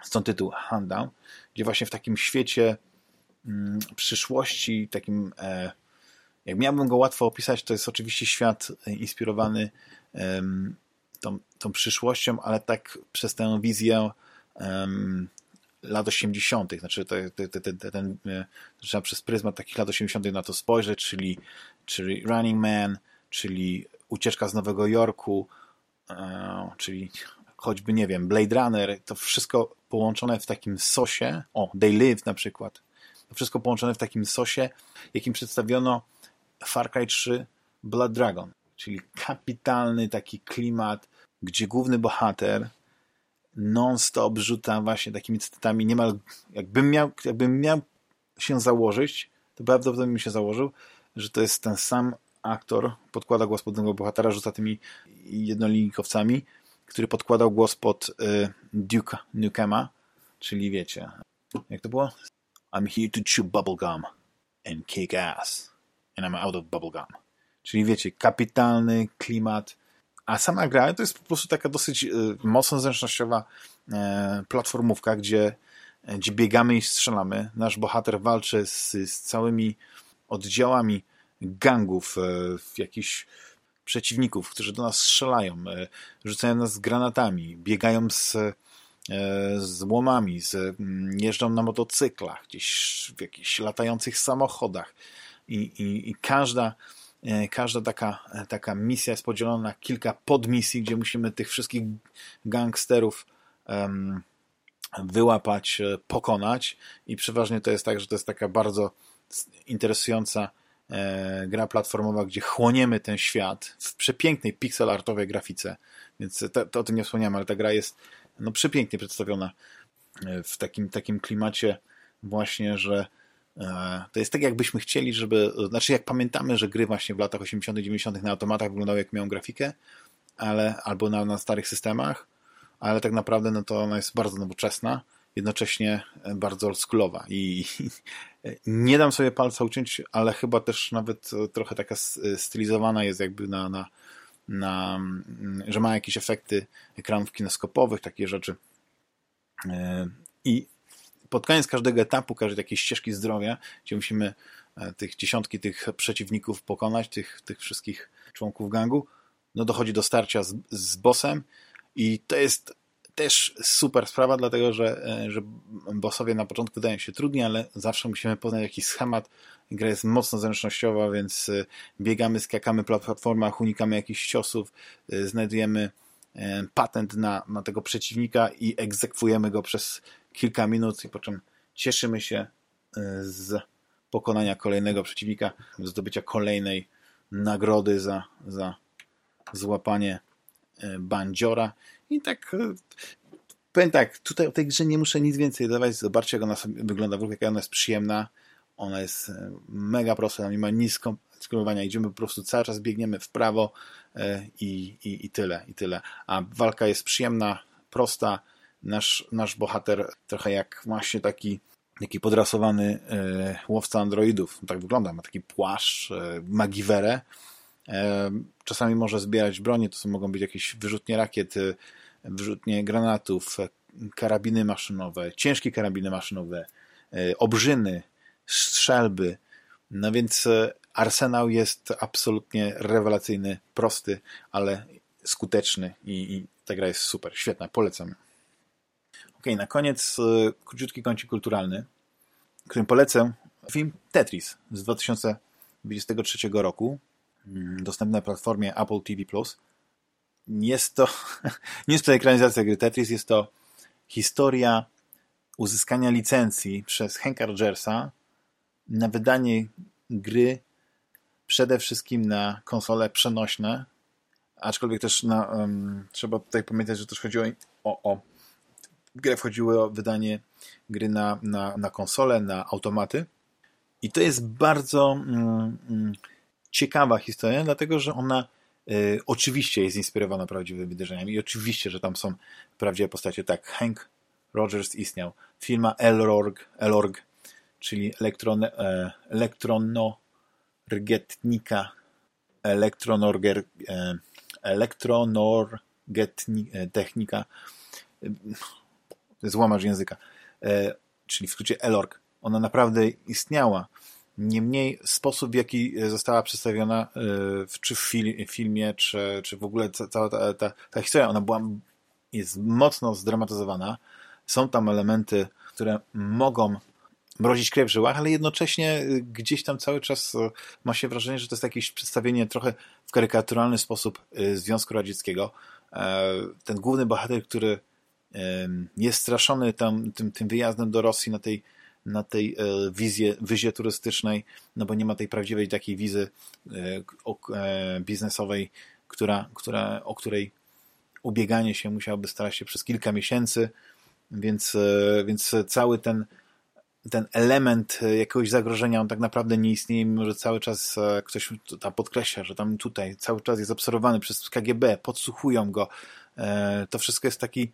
stąd tytuł Handown, gdzie właśnie w takim świecie mm, przyszłości, takim e, jak miałbym go łatwo opisać, to jest oczywiście świat inspirowany um, tą, tą przyszłością, ale tak przez tę wizję um, lat 80., znaczy te, te, te, ten, e, trzeba przez pryzmat takich lat 80. na to spojrzeć, czyli, czyli Running Man, czyli Ucieczka z Nowego Jorku, e, czyli choćby, nie wiem, Blade Runner, to wszystko połączone w takim sosie, o, They Live na przykład, to wszystko połączone w takim sosie, jakim przedstawiono Far Cry 3 Blood Dragon, czyli kapitalny taki klimat, gdzie główny bohater non-stop rzuca właśnie takimi cytatami, niemal jakbym miał, jakbym miał się założyć, to prawdopodobnie mi się założył, że to jest ten sam aktor, podkłada głos pod tego bohatera, rzuca tymi jednolinikowcami, który podkładał głos pod y, Duke Nukema, czyli wiecie, jak to było? I'm here to chew bubblegum and kick ass and I'm out of bubblegum. Czyli wiecie, kapitalny klimat, a sama gra to jest po prostu taka dosyć y, mocno zręcznościowa y, platformówka, gdzie, gdzie biegamy i strzelamy. Nasz bohater walczy z, z całymi oddziałami gangów, y, jakichś przeciwników, którzy do nas strzelają, e, rzucają nas granatami, biegają z, e, z łomami, z, mm, jeżdżą na motocyklach, gdzieś w jakichś latających samochodach. I, i, i każda, e, każda taka, taka misja jest podzielona na kilka podmisji, gdzie musimy tych wszystkich gangsterów um, wyłapać, pokonać i przeważnie to jest tak, że to jest taka bardzo interesująca E, gra platformowa, gdzie chłoniemy ten świat w przepięknej pixelartowej grafice. Więc to, to o tym nie wspomniałem, ale ta gra jest no, przepięknie przedstawiona e, w takim, takim klimacie właśnie, że e, to jest tak, jakbyśmy chcieli, żeby, znaczy jak pamiętamy, że gry właśnie w latach 80., 90. na automatach wyglądały jak miały grafikę, ale albo na, na starych systemach, ale tak naprawdę no to ona jest bardzo nowoczesna jednocześnie bardzo oldschoolowa i nie dam sobie palca uciąć, ale chyba też nawet trochę taka stylizowana jest jakby na, na, na że ma jakieś efekty ekranów kineskopowych, takie rzeczy. E, I pod koniec każdego etapu, każdej takiej ścieżki zdrowia, gdzie musimy e, tych dziesiątki tych przeciwników pokonać, tych, tych wszystkich członków gangu, no dochodzi do starcia z, z bossem i to jest też super sprawa, dlatego że, e, że bossowie na początku wydają się trudni, ale zawsze musimy poznać jakiś schemat. Gra jest mocno zręcznościowa, więc e, biegamy, skakamy po platformach, unikamy jakichś ciosów, znajdujemy patent na, na tego przeciwnika i egzekwujemy go przez kilka minut i po czym cieszymy się z pokonania kolejnego przeciwnika, zdobycia kolejnej nagrody za, za złapanie bandziora i tak e, powiem tak, tutaj o tej grze nie muszę nic więcej dawać. Zobaczcie, jak ona wygląda, w jak ona jest przyjemna. Ona jest mega prosta, nie ma nic skomplikowania. Idziemy po prostu cały czas, biegniemy w prawo i, i, i tyle, i tyle. A walka jest przyjemna, prosta. Nasz, nasz bohater trochę jak właśnie taki taki podrasowany e, łowca androidów. Tak wygląda, ma taki płaszcz, e, magiwerę. E, czasami może zbierać bronię, to są, mogą być jakieś wyrzutnie rakiet, wyrzutnie granatów, karabiny maszynowe, ciężkie karabiny maszynowe, e, obrzyny, strzelby. No więc e, arsenał jest absolutnie rewelacyjny, prosty, ale skuteczny i, i ta gra jest super, świetna, polecam. Ok, na koniec e, króciutki kącik kulturalny, którym polecę film Tetris z 2023 roku, mm, dostępny na platformie Apple TV+. Jest to, nie jest to ekranizacja gry Tetris, jest to historia uzyskania licencji przez Henka Rogersa na wydanie gry przede wszystkim na konsole przenośne, aczkolwiek też na, um, trzeba tutaj pamiętać, że też chodziło o, o w grę wchodziło wydanie gry na, na, na konsole, na automaty i to jest bardzo mm, mm ciekawa historia, dlatego że ona Y, oczywiście jest inspirowana prawdziwymi wydarzeniami i oczywiście, że tam są prawdziwe postacie. Tak, Hank Rogers istniał. Firma Elorg, Elorg czyli elektron, e, elektronorgetnika elektronorger, e, technika to jest łamacz języka, e, czyli w skrócie Elorg, ona naprawdę istniała. Niemniej sposób, w jaki została przedstawiona, e, czy w filmie, czy, czy w ogóle cała ta, ta, ta historia, ona była, jest mocno zdramatyzowana. Są tam elementy, które mogą mrozić krew w żyłach, ale jednocześnie gdzieś tam cały czas ma się wrażenie, że to jest jakieś przedstawienie trochę w karykaturalny sposób Związku Radzieckiego. E, ten główny bohater, który jest straszony tam, tym, tym wyjazdem do Rosji na tej, na tej e, wizje, wyzie turystycznej, no bo nie ma tej prawdziwej takiej wizy e, biznesowej, która, która, o której ubieganie się musiałoby starać się przez kilka miesięcy, więc, więc cały ten ten element jakiegoś zagrożenia, on tak naprawdę nie istnieje, mimo że cały czas ktoś tam podkreśla, że tam tutaj cały czas jest obserwowany przez KGB, podsłuchują go. To wszystko jest taki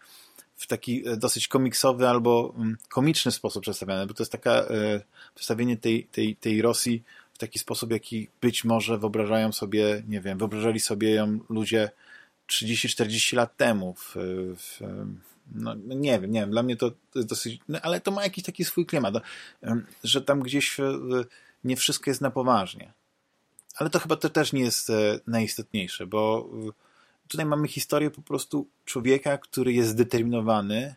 w taki e, dosyć komiksowy albo mm, komiczny sposób przedstawiane, bo to jest taka e, przedstawienie tej, tej, tej Rosji w taki sposób, jaki być może wyobrażają sobie, nie wiem, wyobrażali sobie ją ludzie 30-40 lat temu. W, w, no, no, nie wiem, nie wiem, dla mnie to, jest dosyć, no, ale to ma jakiś taki swój klimat, że tam gdzieś e, nie wszystko jest na poważnie. Ale to chyba to też nie jest najistotniejsze, bo tutaj mamy historię po prostu człowieka, który jest zdeterminowany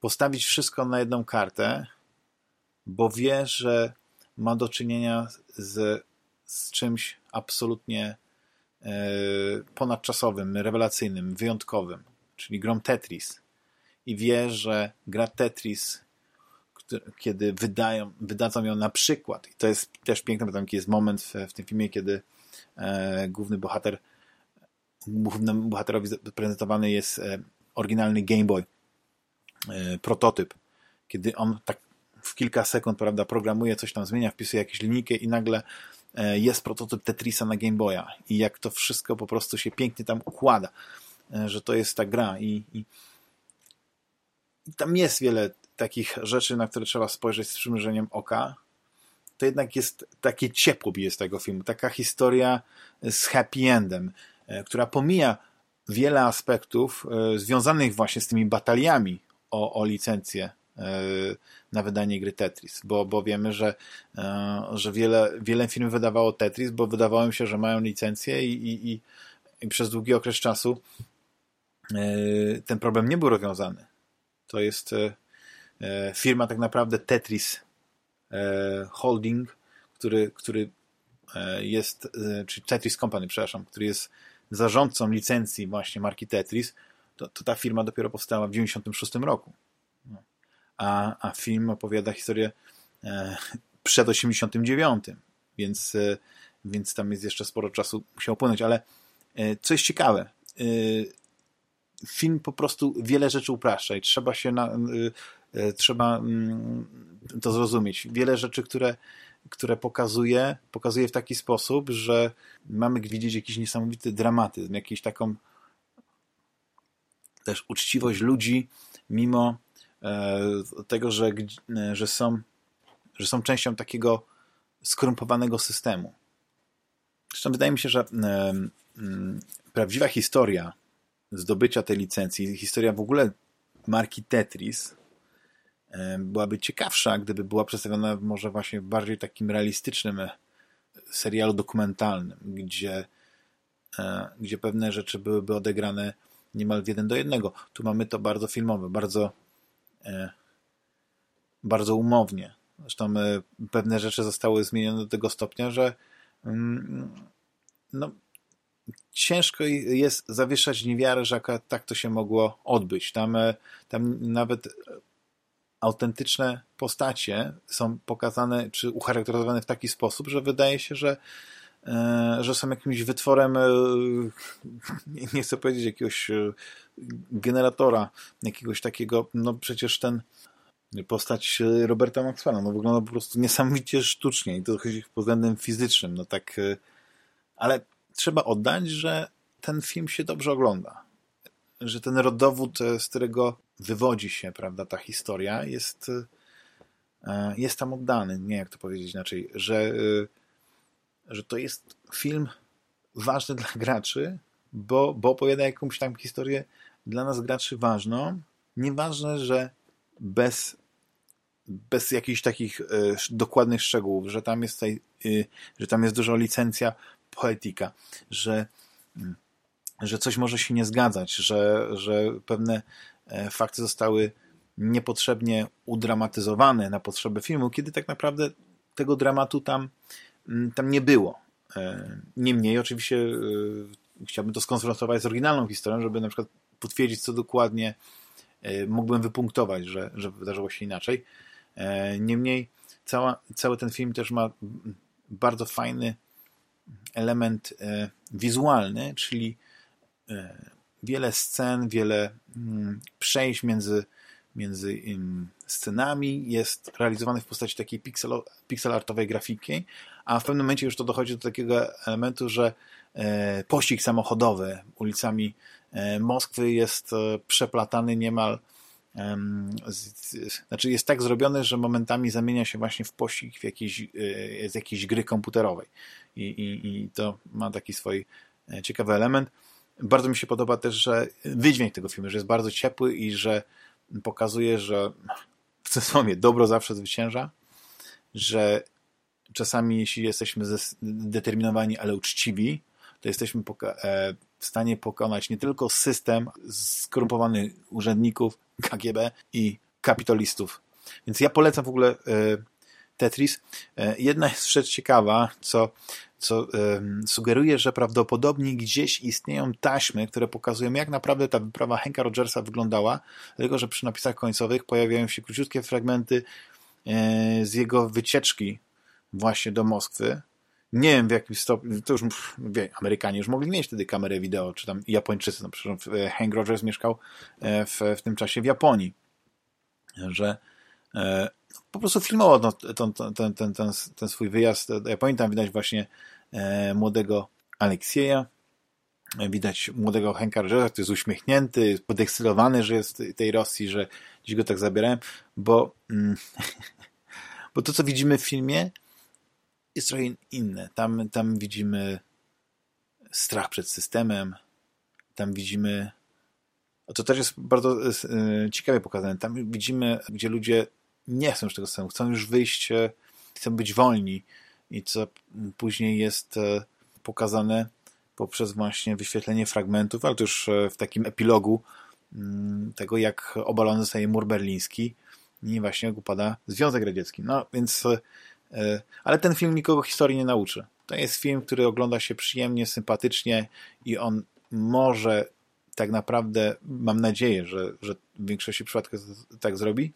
postawić wszystko na jedną kartę, bo wie, że ma do czynienia z, z czymś absolutnie e, ponadczasowym, rewelacyjnym, wyjątkowym, czyli grą Tetris. I wie, że gra Tetris, który, kiedy wydają, wydadzą ją na przykład, i to jest też piękne, bo tam jest moment w, w tym filmie, kiedy e, główny bohater głównemu bohaterowi prezentowany jest e, oryginalny Game Boy, e, prototyp, kiedy on tak w kilka sekund, prawda, programuje, coś tam zmienia, wpisuje jakąś linijkę i nagle e, jest prototyp Tetrisa na Game Boya. I jak to wszystko po prostu się pięknie tam układa, że to jest ta gra. I, i, i tam jest wiele takich rzeczy, na które trzeba spojrzeć z przymrużeniem oka, to jednak jest takie ciepło bije z tego filmu, taka historia z happy endem, która pomija wiele aspektów e, związanych właśnie z tymi bataliami o, o licencję e, na wydanie gry Tetris, bo, bo wiemy, że, że wiele, wiele firm wydawało Tetris, bo wydawało im się, że mają licencję i, i, i przez długi okres czasu ten problem nie był rozwiązany. To jest firma tak naprawdę Tetris Holding, który, który jest, czyli Tetris Company, przepraszam, który jest zarządcą licencji właśnie marki Tetris, to, to ta firma dopiero powstała w 1996 roku. No. A, a film opowiada historię e, przed 89, więc, e, więc tam jest jeszcze sporo czasu musiał upłynąć, ale e, co jest ciekawe, e, film po prostu wiele rzeczy upraszcza i trzeba się na, e, e, trzeba mm, to zrozumieć. Wiele rzeczy, które które pokazuje, pokazuje w taki sposób, że mamy widzieć jakiś niesamowity dramatyzm, jakiś taką też uczciwość ludzi, mimo e, tego, że, e, że, są, że są częścią takiego skorumpowanego systemu. Zresztą wydaje mi się, że e, prawdziwa historia zdobycia tej licencji, historia w ogóle marki Tetris byłaby ciekawsza, gdyby była przedstawiona może właśnie w bardziej takim realistycznym e, serialu dokumentalnym, gdzie, e, gdzie pewne rzeczy byłyby odegrane niemal jeden do jednego. Tu mamy to bardzo filmowe, bardzo e, bardzo umownie. Zresztą pewne rzeczy zostały zmienione do tego stopnia, że mm, no, ciężko jest zawieszać niewiarę, że tak to się mogło odbyć. Tam, tam nawet autentyczne postacie są pokazane czy ucharakteryzowane w taki sposób, że wydaje się, że, e, że są jakimś wytworem, e, nie chcę powiedzieć jakiegoś e, generatora, jakiegoś takiego, no przecież ten postać Roberta Maxwella, no wygląda po prostu niesamowicie sztucznie i to chodzi pod względem fizycznym, no tak, ale trzeba oddać, że ten film się dobrze ogląda. Że ten rodowód, z którego wywodzi się prawda, ta historia, jest, e, jest tam oddany. Nie jak to powiedzieć inaczej, że, e, że to jest film ważny dla graczy, bo, bo opowiada jakąś tam historię dla nas graczy ważną Nieważne, że bez, bez jakichś takich y, dokładnych szczegółów, że tam jest, tutaj, y, że tam jest dużo licencja poetyka, że, y, że coś może się nie zgadzać, że, że pewne fakty zostały niepotrzebnie udramatyzowane na potrzeby filmu, kiedy tak naprawdę tego dramatu tam, mm, tam nie było. E, niemniej oczywiście e, chciałbym to skonfrontować z oryginalną historią, żeby na przykład potwierdzić, co dokładnie e, mógłbym wypunktować, że, że wydarzyło się inaczej. Niemniej cała, cały ten film też ma bardzo fajny element wizualny, czyli wiele scen, wiele mm, przejść między między scenami jest realizowany w postaci takiej pixel, pixelartowej grafiki, a w pewnym momencie już to dochodzi do takiego elementu, że e, pościg samochodowy ulicami e, Moskwy jest e, przeplatany niemal znaczy jest tak zrobiony, że momentami zamienia się właśnie w pościg w jakiejś, z jakiejś gry komputerowej I, i, i to ma taki swój ciekawy element. Bardzo mi się podoba też, że wydźwięk tego filmu, że jest bardzo ciepły i że pokazuje, że w cudzysłowie dobro zawsze zwycięża, że czasami jeśli jesteśmy zdeterminowani, ale uczciwi, to jesteśmy e, w stanie pokonać nie tylko system skorumpowanych urzędników KGB i kapitalistów. Więc ja polecam w ogóle e, Tetris. E, jedna jest rzecz ciekawa, co co sugeruje, że prawdopodobnie gdzieś istnieją taśmy, które pokazują, jak naprawdę ta wyprawa Henka Rogersa wyglądała, dlatego że przy napisach końcowych pojawiają się króciutkie fragmenty e, z jego wycieczki właśnie do Moskwy. Nie wiem w jakim stopniu, to już wie, Amerykanie już mogli mieć wtedy kamerę wideo, czy tam Japończycy, no przecież Hank Rogers mieszkał e, w, w tym czasie w Japonii, że e, po prostu filmował no, ten, ten, ten, ten, ten swój wyjazd. Ja pamiętam, widać właśnie e, młodego Aleksieja, widać młodego Henka Rogera, który jest uśmiechnięty, podekscylowany, że jest tej Rosji, że gdzieś go tak zabierałem, bo, mm, bo to, co widzimy w filmie, jest trochę inne. Tam, tam widzimy strach przed systemem, tam widzimy to też jest bardzo e, ciekawie pokazane. Tam widzimy, gdzie ludzie nie chcą już tego systemu, chcą już wyjść, e, chcą być wolni i co później jest e, pokazane poprzez właśnie wyświetlenie fragmentów, ale to już e, w takim epilogu mm, tego, jak obalony zostaje mur berliński i właśnie jak upada Związek Radziecki. No więc, ale ten film nikogo historii nie nauczy. To jest film, który ogląda się przyjemnie, sympatycznie i on może tak naprawdę, mam nadzieję, że, że w większości przypadków tak zrobi,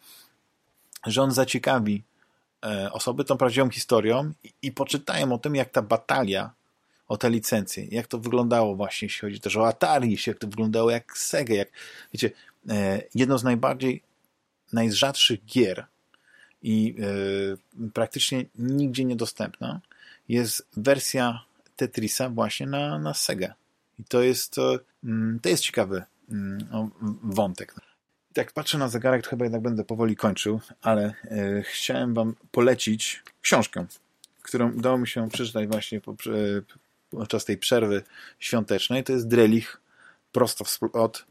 że on zaciekawi e, osoby tą prawdziwą historią i, poczytają o tym, jak ta batalia o te licencje, jak to wyglądało właśnie, jeśli chodzi też o Atari, jak to wyglądało jak Sega, jak, wiecie, e, jedno z najbardziej, najrzadszych gier i e, praktycznie nigdzie niedostępna jest wersja Tetrisa właśnie na, na Sega. I to jest, mm, to jest ciekawy mm, wątek tak patrzę na zegarek, to chyba jednak będę powoli kończył, ale e, chciałem wam polecić książkę, którą udało mi się przeczytać właśnie po, podczas tej przerwy świątecznej. To jest Drelich prosto od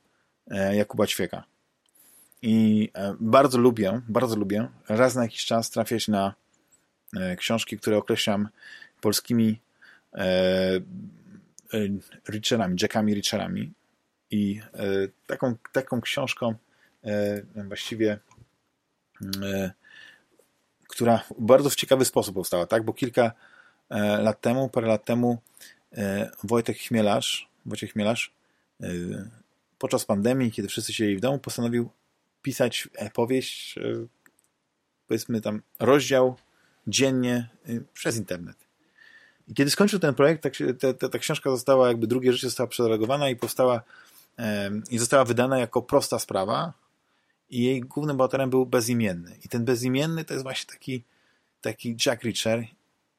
e, Jakuba Ćwieka. I e, bardzo lubię, bardzo lubię raz na jakiś czas trafiać na książki, które określam polskimi Richerami, Jackami Richerami. I taką, taką książką właściwie e, która bardzo w ciekawy sposób powstała, tak? Bo kilka e, lat temu, parę lat temu Wojtek Chmielarz, Wojciech Chmielarz podczas pandemii, kiedy wszyscy siedzieli w domu, postanowił pisać powieść, powiedzmy tam rozdział dziennie przez internet. I kiedy skończył ten projekt, tak ta, ta, ta książka została, jakby drugie życie została przereagowana i powstała i została wydana jako prosta sprawa, i jej głównym bohaterem był bezimienny. I ten bezimienny to jest właśnie taki, taki Jack Reacher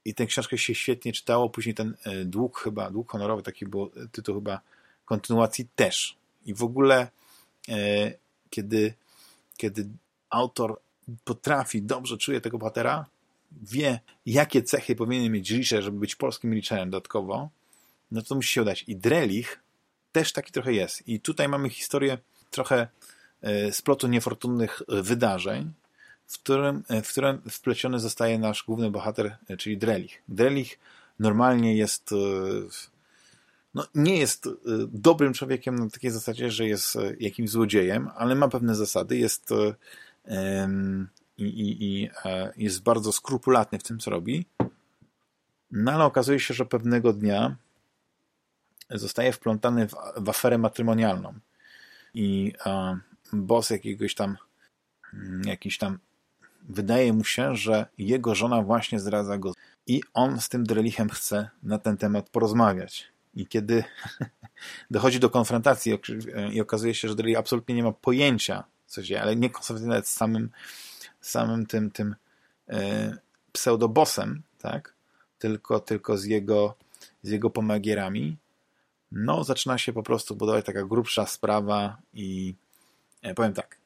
i tę książkę się świetnie czytało. Później ten e, dług chyba, dług honorowy, taki był tytuł chyba kontynuacji też. I w ogóle e, kiedy, kiedy autor potrafi, dobrze czuje tego bohatera, wie, jakie cechy powinien mieć Reacher, żeby być polskim Reacherem dodatkowo, no to musi się udać. I Drelich też taki trochę jest. I tutaj mamy historię trochę splotu niefortunnych wydarzeń, w którym, w którym wpleciony zostaje nasz główny bohater, czyli Drelich. Drelich normalnie jest no, nie jest dobrym człowiekiem na takiej zasadzie, że jest jakimś złodziejem, ale ma pewne zasady, jest i, i, i jest bardzo skrupulatny w tym, co robi. No ale okazuje się, że pewnego dnia zostaje wplątany w, w aferę matrymonialną i e, boss jakiegoś tam mm, jakiś tam wydaje mu się, że jego żona właśnie zdradza go i on z tym Drelichem chce na ten temat porozmawiać. I kiedy dochodzi do konfrontacji i okazuje się, że Drelich absolutnie nie ma pojęcia, co się ale nie konfrontuje nawet z samym, samym tym, tym e, pseudobosem, tak? tylko, tylko z, jego, z jego pomagierami, no zaczyna się po prostu budować taka grubsza sprawa i powiem tak,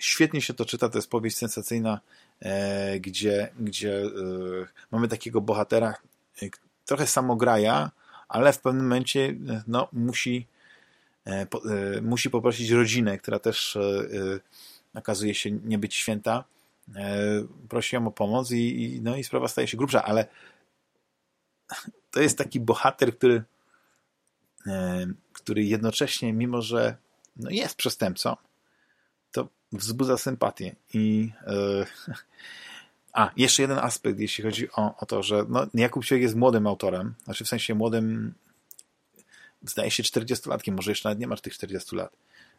świetnie się to czyta, to jest powieść sensacyjna, e, gdzie, gdzie e, mamy takiego bohatera, e, trochę samograja, ale w pewnym momencie e, no, musi, e, musi poprosić rodzinę, która też okazuje się nie być święta, prosi ją o pomoc i, no, i sprawa staje się grubsza, ale to jest taki bohater, który, e, który jednocześnie, mimo że no jest przestępcą, wzbudza sympatię. I e, a, jeszcze jeden aspekt, jeśli chodzi o, o to, że no, Jakub Ciek jest młodym autorem, znaczy w sensie młodym, zdaje się 40-latkiem, może jeszcze nawet nie masz tych 40 lat,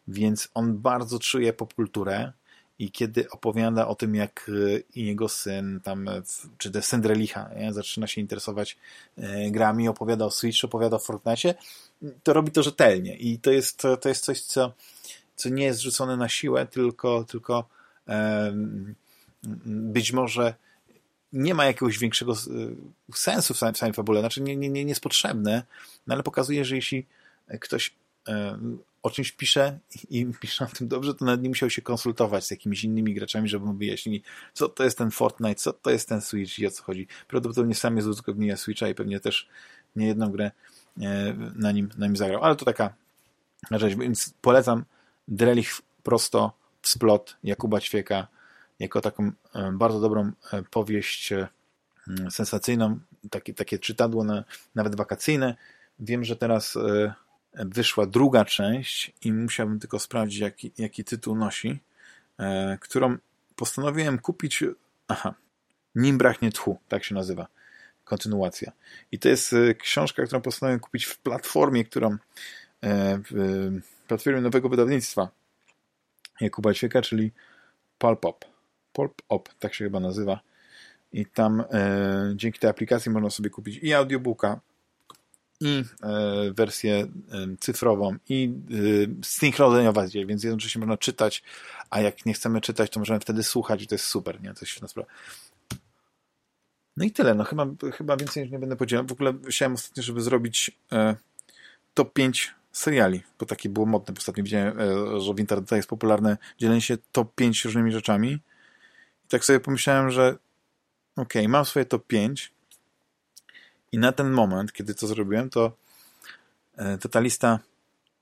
więc on bardzo czuje popkulturę, i kiedy opowiada o tym, jak e, jego syn, tam, czy też syn nie, zaczyna się interesować e, grami, opowiada o Switch, opowiada o Fortnite, to robi to rzetelnie i to jest, to jest coś, co, co nie jest rzucone na siłę, tylko, tylko być może nie ma jakiegoś większego sensu w samej, w samej fabule, znaczy nie, nie, nie jest potrzebne, no ale pokazuje, że jeśli ktoś o czymś pisze i pisze o tym dobrze, to nawet nie musiał się konsultować z jakimiś innymi graczami, żeby mu wyjaśnili, co to jest ten Fortnite, co to jest ten Switch i o co chodzi. Prawdopodobnie sam jest użytkownikiem Switcha i pewnie też nie jedną grę e, na nim, na nim zagrał. Ale to taka rzecz, więc polecam Drelich prosto w splot Jakuba Ćwieka jako taką e, bardzo dobrą e, powieść sensacyjną, takie, takie czytadło na, nawet wakacyjne. Wiem, że teraz wyszła druga część i musiałbym tylko sprawdzić, jaki, jaki tytuł nosi, e, którą postanowiłem kupić. Aha, Nim braknie tchu, tak się nazywa. Kontynuacja. I to jest e, książka, którą postanowiłem kupić w platformie, którą e, w platformie nowego wydawnictwa Jakuba Ćwieka, czyli Pulp Pulp tak się chyba nazywa. I tam e, dzięki tej aplikacji można sobie kupić i audiobooka, i e, wersję e, cyfrową i e, synchroniować je, więc jednocześnie można czytać, a jak nie chcemy czytać, to możemy wtedy słuchać i to jest super, nie? To jest świetna sprawa. No i tyle, no chyba, chyba więcej nie będę podzielał. W ogóle chciałem ostatnio, żeby zrobić e, top 5 seriali, bo takie było modne. Ostatnio widziałem, e, że w internecie jest popularne dzielenie się top 5 różnymi rzeczami. I tak sobie pomyślałem, że okej, okay, mam swoje top 5, i na ten moment, kiedy to zrobiłem, to, e, to ta lista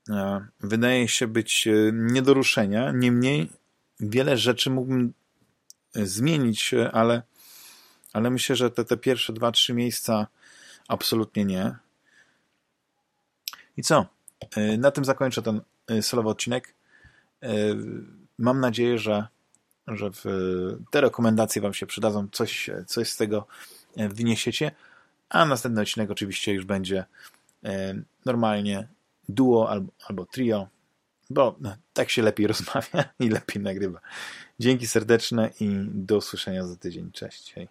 e, wydaje się być nie do ruszenia. Niemniej wiele rzeczy mógłbym zmienić, ale, ale myślę, że te, te pierwsze dwa, trzy miejsca absolutnie nie. I co? Na tym zakończę ten solowy odcinek. Mam nadzieję, że, że te rekomendacje Wam się przydadzą, coś, coś z tego wyniesiecie a następny odcinek oczywiście już będzie e, normalnie duo albo, albo trio, bo no, tak się lepiej rozmawia i lepiej nagrywa. Dzięki serdeczne i do usłyszenia za tydzień. Cześć. Hej.